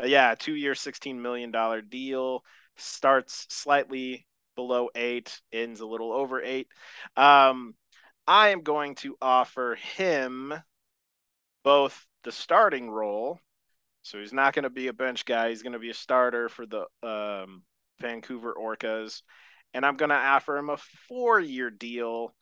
Uh, yeah, two year, sixteen million dollar deal. Starts slightly below eight, ends a little over eight. Um, I am going to offer him both the starting role, so he's not going to be a bench guy. He's going to be a starter for the um, Vancouver Orcas, and I'm going to offer him a four-year deal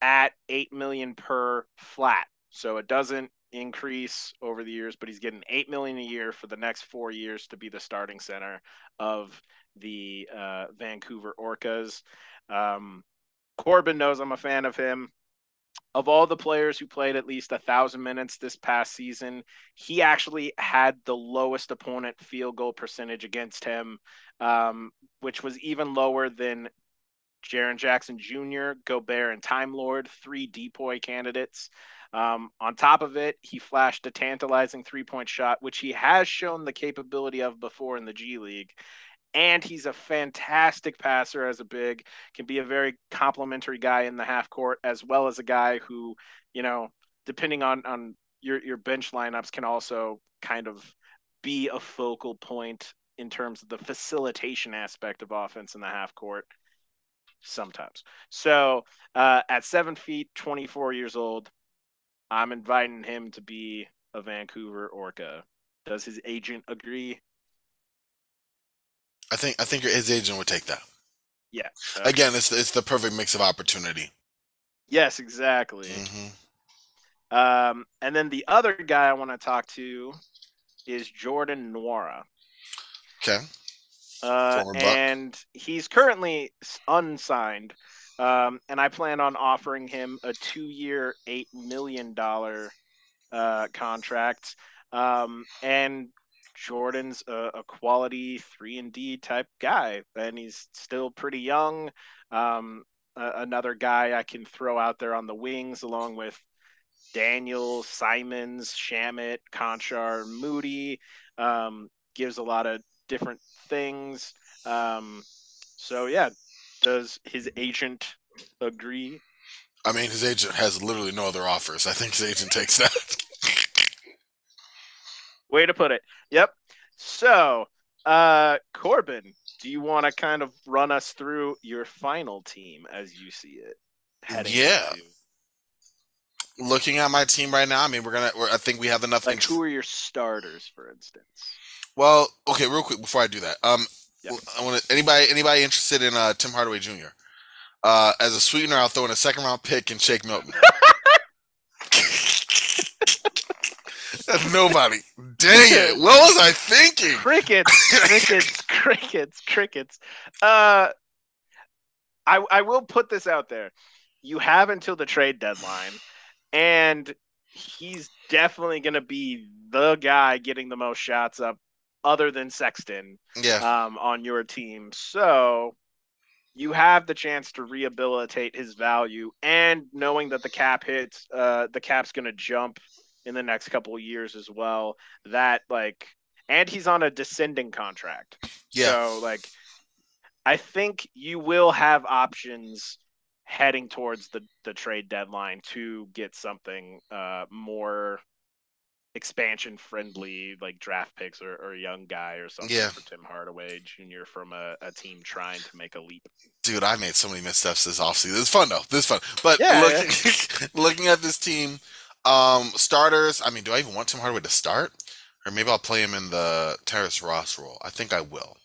at eight million per flat. So it doesn't increase over the years, but he's getting eight million a year for the next four years to be the starting center of the uh, Vancouver Orcas. Um, Corbin knows I'm a fan of him. Of all the players who played at least a thousand minutes this past season, he actually had the lowest opponent field goal percentage against him, um, which was even lower than Jaren Jackson Jr., Gobert, and Time Lord, three DPOY candidates. Um, on top of it, he flashed a tantalizing three point shot, which he has shown the capability of before in the G League. And he's a fantastic passer as a big, can be a very complimentary guy in the half court, as well as a guy who, you know, depending on, on your, your bench lineups, can also kind of be a focal point in terms of the facilitation aspect of offense in the half court sometimes. So uh, at seven feet, 24 years old, I'm inviting him to be a Vancouver Orca. Does his agent agree? I think I think his agent would take that. Yeah. Again, it's it's the perfect mix of opportunity. Yes, exactly. hmm Um, and then the other guy I want to talk to is Jordan Nwora. Okay. Uh, and he's currently unsigned. Um, and I plan on offering him a two-year, eight million dollar uh, contract. Um, and Jordan's a, a quality three and D type guy, and he's still pretty young. Um, another guy I can throw out there on the wings, along with Daniel, Simons, Shamet, Konchar, Moody. Um, gives a lot of different things. Um, so yeah, does his agent agree? I mean, his agent has literally no other offers. I think his agent takes that. Way to put it. Yep. So, uh, Corbin, do you want to kind of run us through your final team as you see it? heading Yeah. into- Looking at my team right now, I mean, we're gonna. We're, I think we have enough. like int- who are your starters, for instance? well, okay, real quick before I do that, um, Yeah. I want to anybody anybody interested in uh, Tim Hardaway Jr. Uh, as a sweetener, I'll throw in a second round pick and Shake Milton. Nobody. Dang it! What was I thinking? Crickets, crickets, crickets, crickets. Uh, I I will put this out there. You have until the trade deadline, and he's definitely going to be the guy getting the most shots up, other than Sexton, Yeah, um, on your team. So you have the chance to rehabilitate his value, and knowing that the cap hits, uh, the cap's going to jump in the next couple of years as well. That like, and he's on a descending contract. yeah. So like, I think you will have options heading towards the the trade deadline to get something uh more expansion friendly like draft picks or, or a young guy or something Yeah. for Tim Hardaway Jr. from a, a team trying to make a leap. Dude, I made so many missteps this offseason. It's fun though. This is fun. But Yeah, looking, looking at this team, um, starters. I mean, do I even want Tim Hardaway to start, or maybe I'll play him in the Terrence Ross role? I think I will.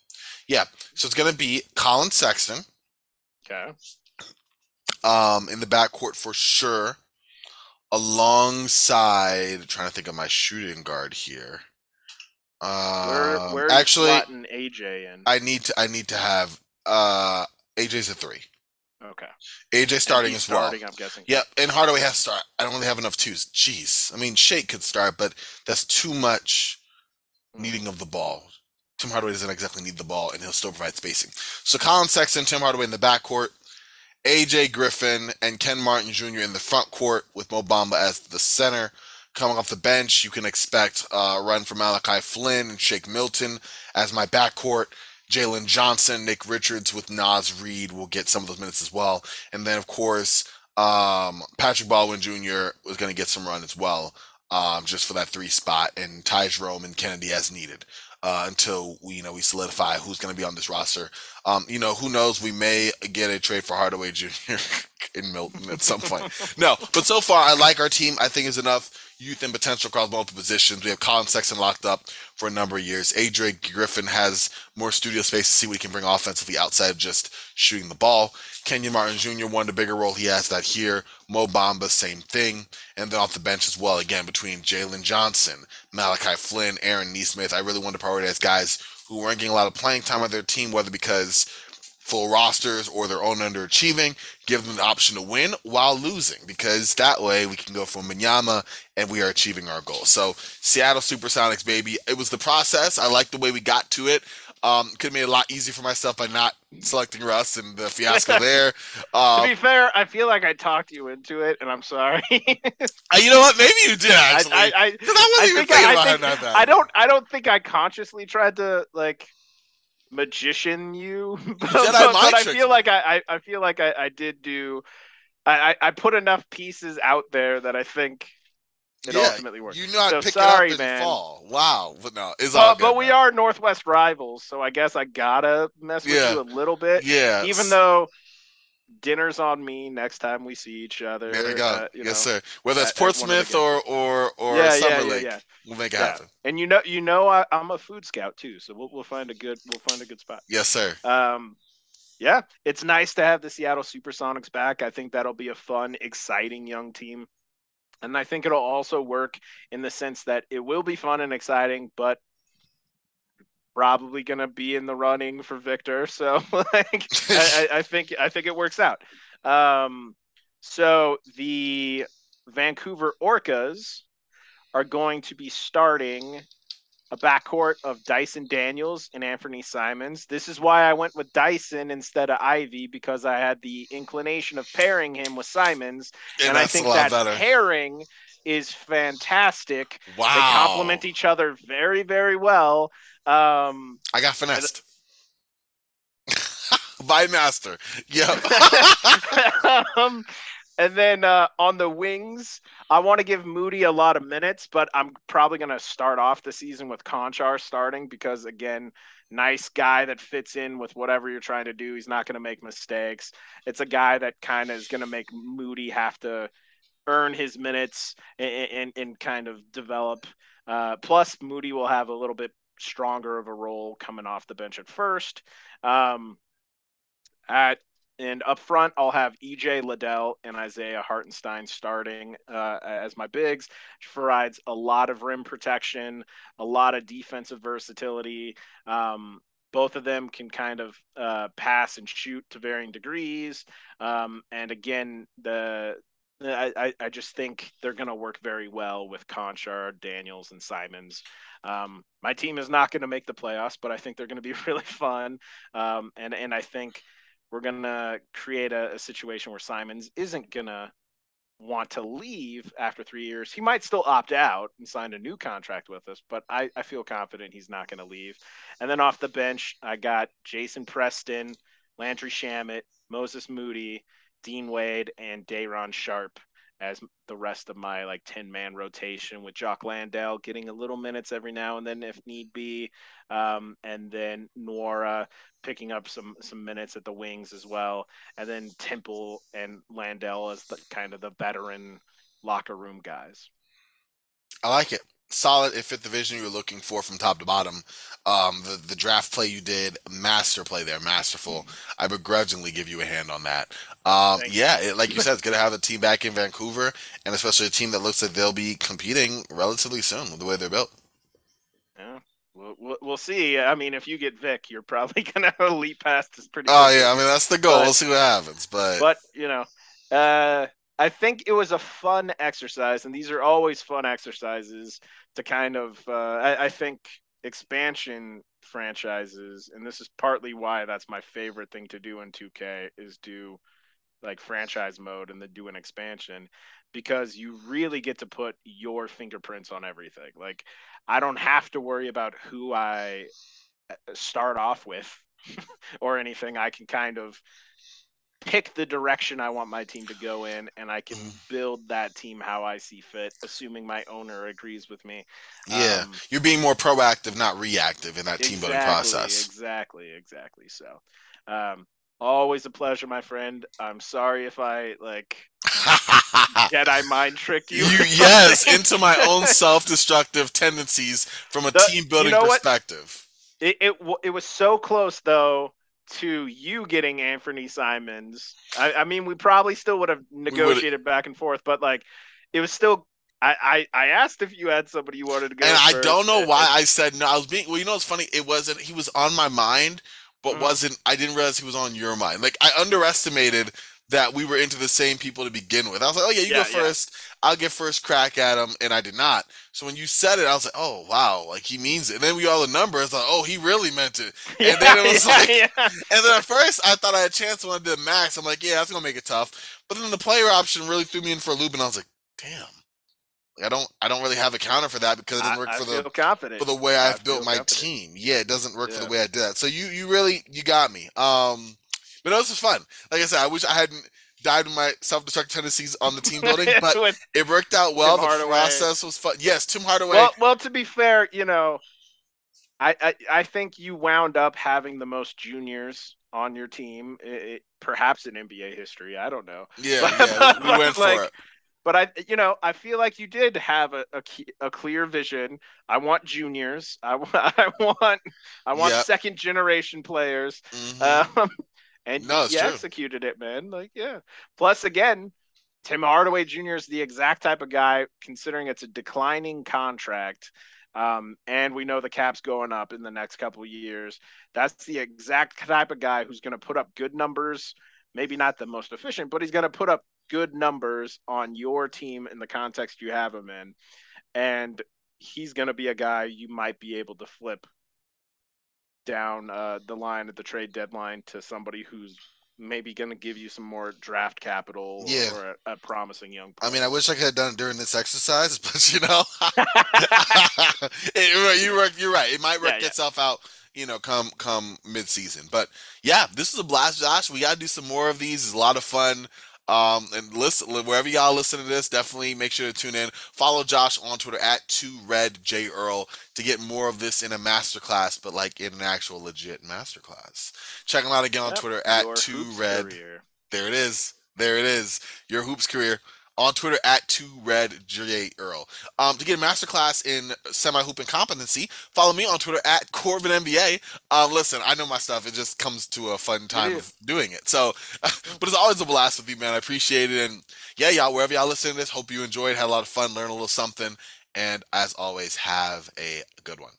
Yeah. So it's gonna be Collin Sexton, Okay. um, in the backcourt for sure, alongside. Trying to think of my shooting guard here. Where Um, where actually, AJ in? I need to. I need to have. Uh, AJ's a three. Okay. AJ starting as well. starting, I'm guessing. Yep, and Hardaway has to start. I don't really have enough twos. Jeez, I mean Shake could start, but that's too much Mm. needing of the ball. Tim Hardaway doesn't exactly need the ball, and he'll still provide spacing. So Collin Sexton, Tim Hardaway in the backcourt, AJ Griffin, and Ken Martin Jr. in the front court with Mo Bamba as the center. Coming off the bench, you can expect a run from Malachi Flynn and Shake Milton as my backcourt. Jalen Johnson, Nick Richards with Naz Reid will get some of those minutes as well. And then, of course, um, Patrick Baldwin Jr. was going to get some run as well, um, just for that three spot, and Ty Jerome and Kennedy as needed uh, until we, you know, we solidify who's going to be on this roster. Um, you know, who knows? We may get a trade for Hardaway Jr. in Milton at some point. no, but so far, I like our team. I think is enough youth and potential across multiple positions. We have Collin Sexton locked up for a number of years. AJ Griffin has more studio space to see what he can bring offensively outside of just shooting the ball. Kenyon Martin Jr. won a bigger role. He has that here. Mo Bamba, same thing. And then off the bench as well, again, between Jalen Johnson, Malachi Flynn, Aaron Nesmith. I really want to prioritize guys who weren't getting a lot of playing time on their team, whether because full rosters or their own underachieving, give them the option to win while losing because that way we can go for Minyama and we are achieving our goal. So Seattle Supersonics, baby, it was the process. I like the way we got to it. Um, could have made it a lot easier for myself by not selecting Russ and the fiasco there. to Um, be fair, I feel like I talked you into it, and I'm sorry. uh, you know what? Maybe you did actually. I, I, I I even think I- I think-. I don't I don't think I consciously tried to like magician you, but, but- but I feel like I, I, I feel like I, I did do I, I I put enough pieces out there that I think it Yeah, ultimately worked. You know So pick sorry, it up and man. fall. Wow. But no, it's all But, good. but we man. are Northwest rivals, so I guess I gotta mess with Yeah. you a little bit. Yeah. Even though dinner's on me next time we see each other. There you go. uh, yes, know. sir. Whether it's at- at one of the Portsmouth or or or yeah, Summer yeah, Lake, yeah. we'll make it happen. And you know, you know, I, I'm a food scout too, so we'll we'll find a good we'll find a good spot. Yes, sir. Um, yeah, it's nice to have the Seattle Supersonics back. I think that'll be a fun, exciting young team. And I think it'll also work in the sense that it will be fun and exciting, but probably going to be in the running for Victor. So like, I, I, think I think it works out. Um, so the Vancouver Orcas are going to be starting a backcourt of Dyson Daniels and Anthony Simons. This is why I went with Dyson instead of Ivey because I had the inclination of pairing him with Simons, and, and I think that better. pairing is fantastic. Wow, they complement each other very, very well. Um, I got finessed. By master. Yep. um, and then uh, on the wings, I want to give Moody a lot of minutes, but I'm probably going to start off the season with Konchar starting because, again, nice guy that fits in with whatever you're trying to do. He's not going to make mistakes. It's a guy that kind of is going to make Moody have to earn his minutes and, and, and kind of develop. Uh, plus, Moody will have a little bit stronger of a role coming off the bench at first. Um, at and up front, I'll have EJ Liddell and Isaiah Hartenstein starting uh, as my bigs. Provides a lot of rim protection, a lot of defensive versatility. Um, both of them can kind of uh, pass and shoot to varying degrees. Um, and again, the I, I just think they're going to work very well with Konchar, Daniels, and Simons. Um, my team is not going to make the playoffs, but I think they're going to be really fun. Um, and and I think we're going to create a, a, situation where Simons isn't going to want to leave after three years. He might still opt out and sign a new contract with us, but I, I feel confident he's not going to leave. And then off the bench, I got Jason Preston, Landry Shamet, Moses Moody, Dean Wade, and Day'Ron Sharpe as the rest of my like 10 man rotation with Jock Landale getting a little minutes every now and then if need be. Um, and then Nwora picking up some some minutes at the wings as well. And then Temple and Landale as the kind of the veteran locker room guys. I like it solid. It fit the vision you were looking for from top to bottom. Um, the the draft play you did, master play there, masterful. I begrudgingly give you a hand on that. Um, yeah, it, like you said, it's gonna have a team back in Vancouver, and especially a team that looks like they'll be competing relatively soon with the way they're built. Yeah. We'll, we'll see. I mean, if you get Vic, you're probably gonna leap past this pretty. Oh yeah, I mean that's the goal. But, we'll see what happens, but but you know, uh, I think it was a fun exercise, and these are always fun exercises to kind of. Uh, I, I think expansion franchises, and this is partly why that's my favorite thing to do in 2K is do like franchise mode and then do an expansion because you really get to put your fingerprints on everything. Like I don't have to worry about who I uh, start off with or anything. I can kind of pick the direction I want my team to go in, and I can mm. build that team how I see fit, assuming my owner agrees with me. Yeah, um, you're being more proactive, not reactive in that exactly, team building process. Exactly, exactly. So, um, always a pleasure, my friend. I'm sorry if I like Jedi mind trick you. you yes, into my own self-destructive tendencies from a the, team building you know perspective. It, it it was so close though to you getting Anthony Simons. I, I mean, we probably still would have negotiated back and forth, but like, it was still. I, I, I asked if you had somebody you wanted to go, and. I don't know why I said no. I was being well. You know, it's funny. It wasn't. He was on my mind, but mm-hmm. wasn't. I didn't realize he was on your mind. Like I underestimated that we were into the same people to begin with. I was like, oh yeah, you yeah, go first. Yeah. I'll get first crack at him, and I did not. So when you said it, I was like, oh wow, like he means it. And then we all the numbers, like, oh, he really meant it. And yeah, then it was like, and then at first I thought I had a chance when I did max. I'm like, yeah, that's gonna make it tough. But then the player option really threw me in for a loop, and I was like, damn. I don't I don't really have a counter for that because it didn't work I, for the confident. for the way I've built my confident. team. Yeah, it doesn't work for the way I did that. So you you really you got me. Um but it was fun. Like I said, I wish I hadn't died in my self-destructive tendencies on the team building, but it worked out well. Tim the Hardaway. process was fun. Yes, Tim Hardaway. Well, well, to be fair, you know, I, I, I think you wound up having the most juniors on your team, it, it, perhaps in NBA history. I don't know. Yeah, but, yeah we went like, for it. But I, you know, I feel like you did have a, a, a clear vision. I want juniors. I, I want, I want yep. second generation players. Mm-hmm. Um, and no, he, executed it, man. Like, yeah. Plus, again, Tim Hardaway Jr. is the exact type of guy, considering it's a declining contract, Um, and we know the cap's going up in the next couple of years. That's the exact type of guy who's going to put up good numbers. Maybe not the most efficient, but he's going to put up good numbers on your team in the context you have him in. And he's going to be a guy you might be able to flip down uh, the line at the trade deadline to somebody who's maybe going to give you some more draft capital Yeah. or a, a promising young player. I mean, I wish I could have done it during this exercise, but you know, it, you're right. You're right. It might work Yeah, yeah. itself out, you know, come come mid season. But yeah, this is a blast, Josh. We got to do some more of these. It's a lot of fun. Um, and listen, wherever y'all listen to this, definitely make sure to tune in. Follow Josh on Twitter at two red J Earl to get more of this in a masterclass, but like in an actual legit masterclass. Check him out again on Yep, Twitter at Your two hoops red career. there it is. There it is. Your hoops career on Twitter at two red J Earl. Um, to get a masterclass in semi hoop competency, follow me on Twitter at Corbin. Um, listen, I know my stuff. It just comes to a fun time of doing it. So, but it's always a blast with you, man. I appreciate it. And yeah, y'all, wherever y'all listen to this, hope you enjoyed, had a lot of fun, learned a little something. And as always, have a good one.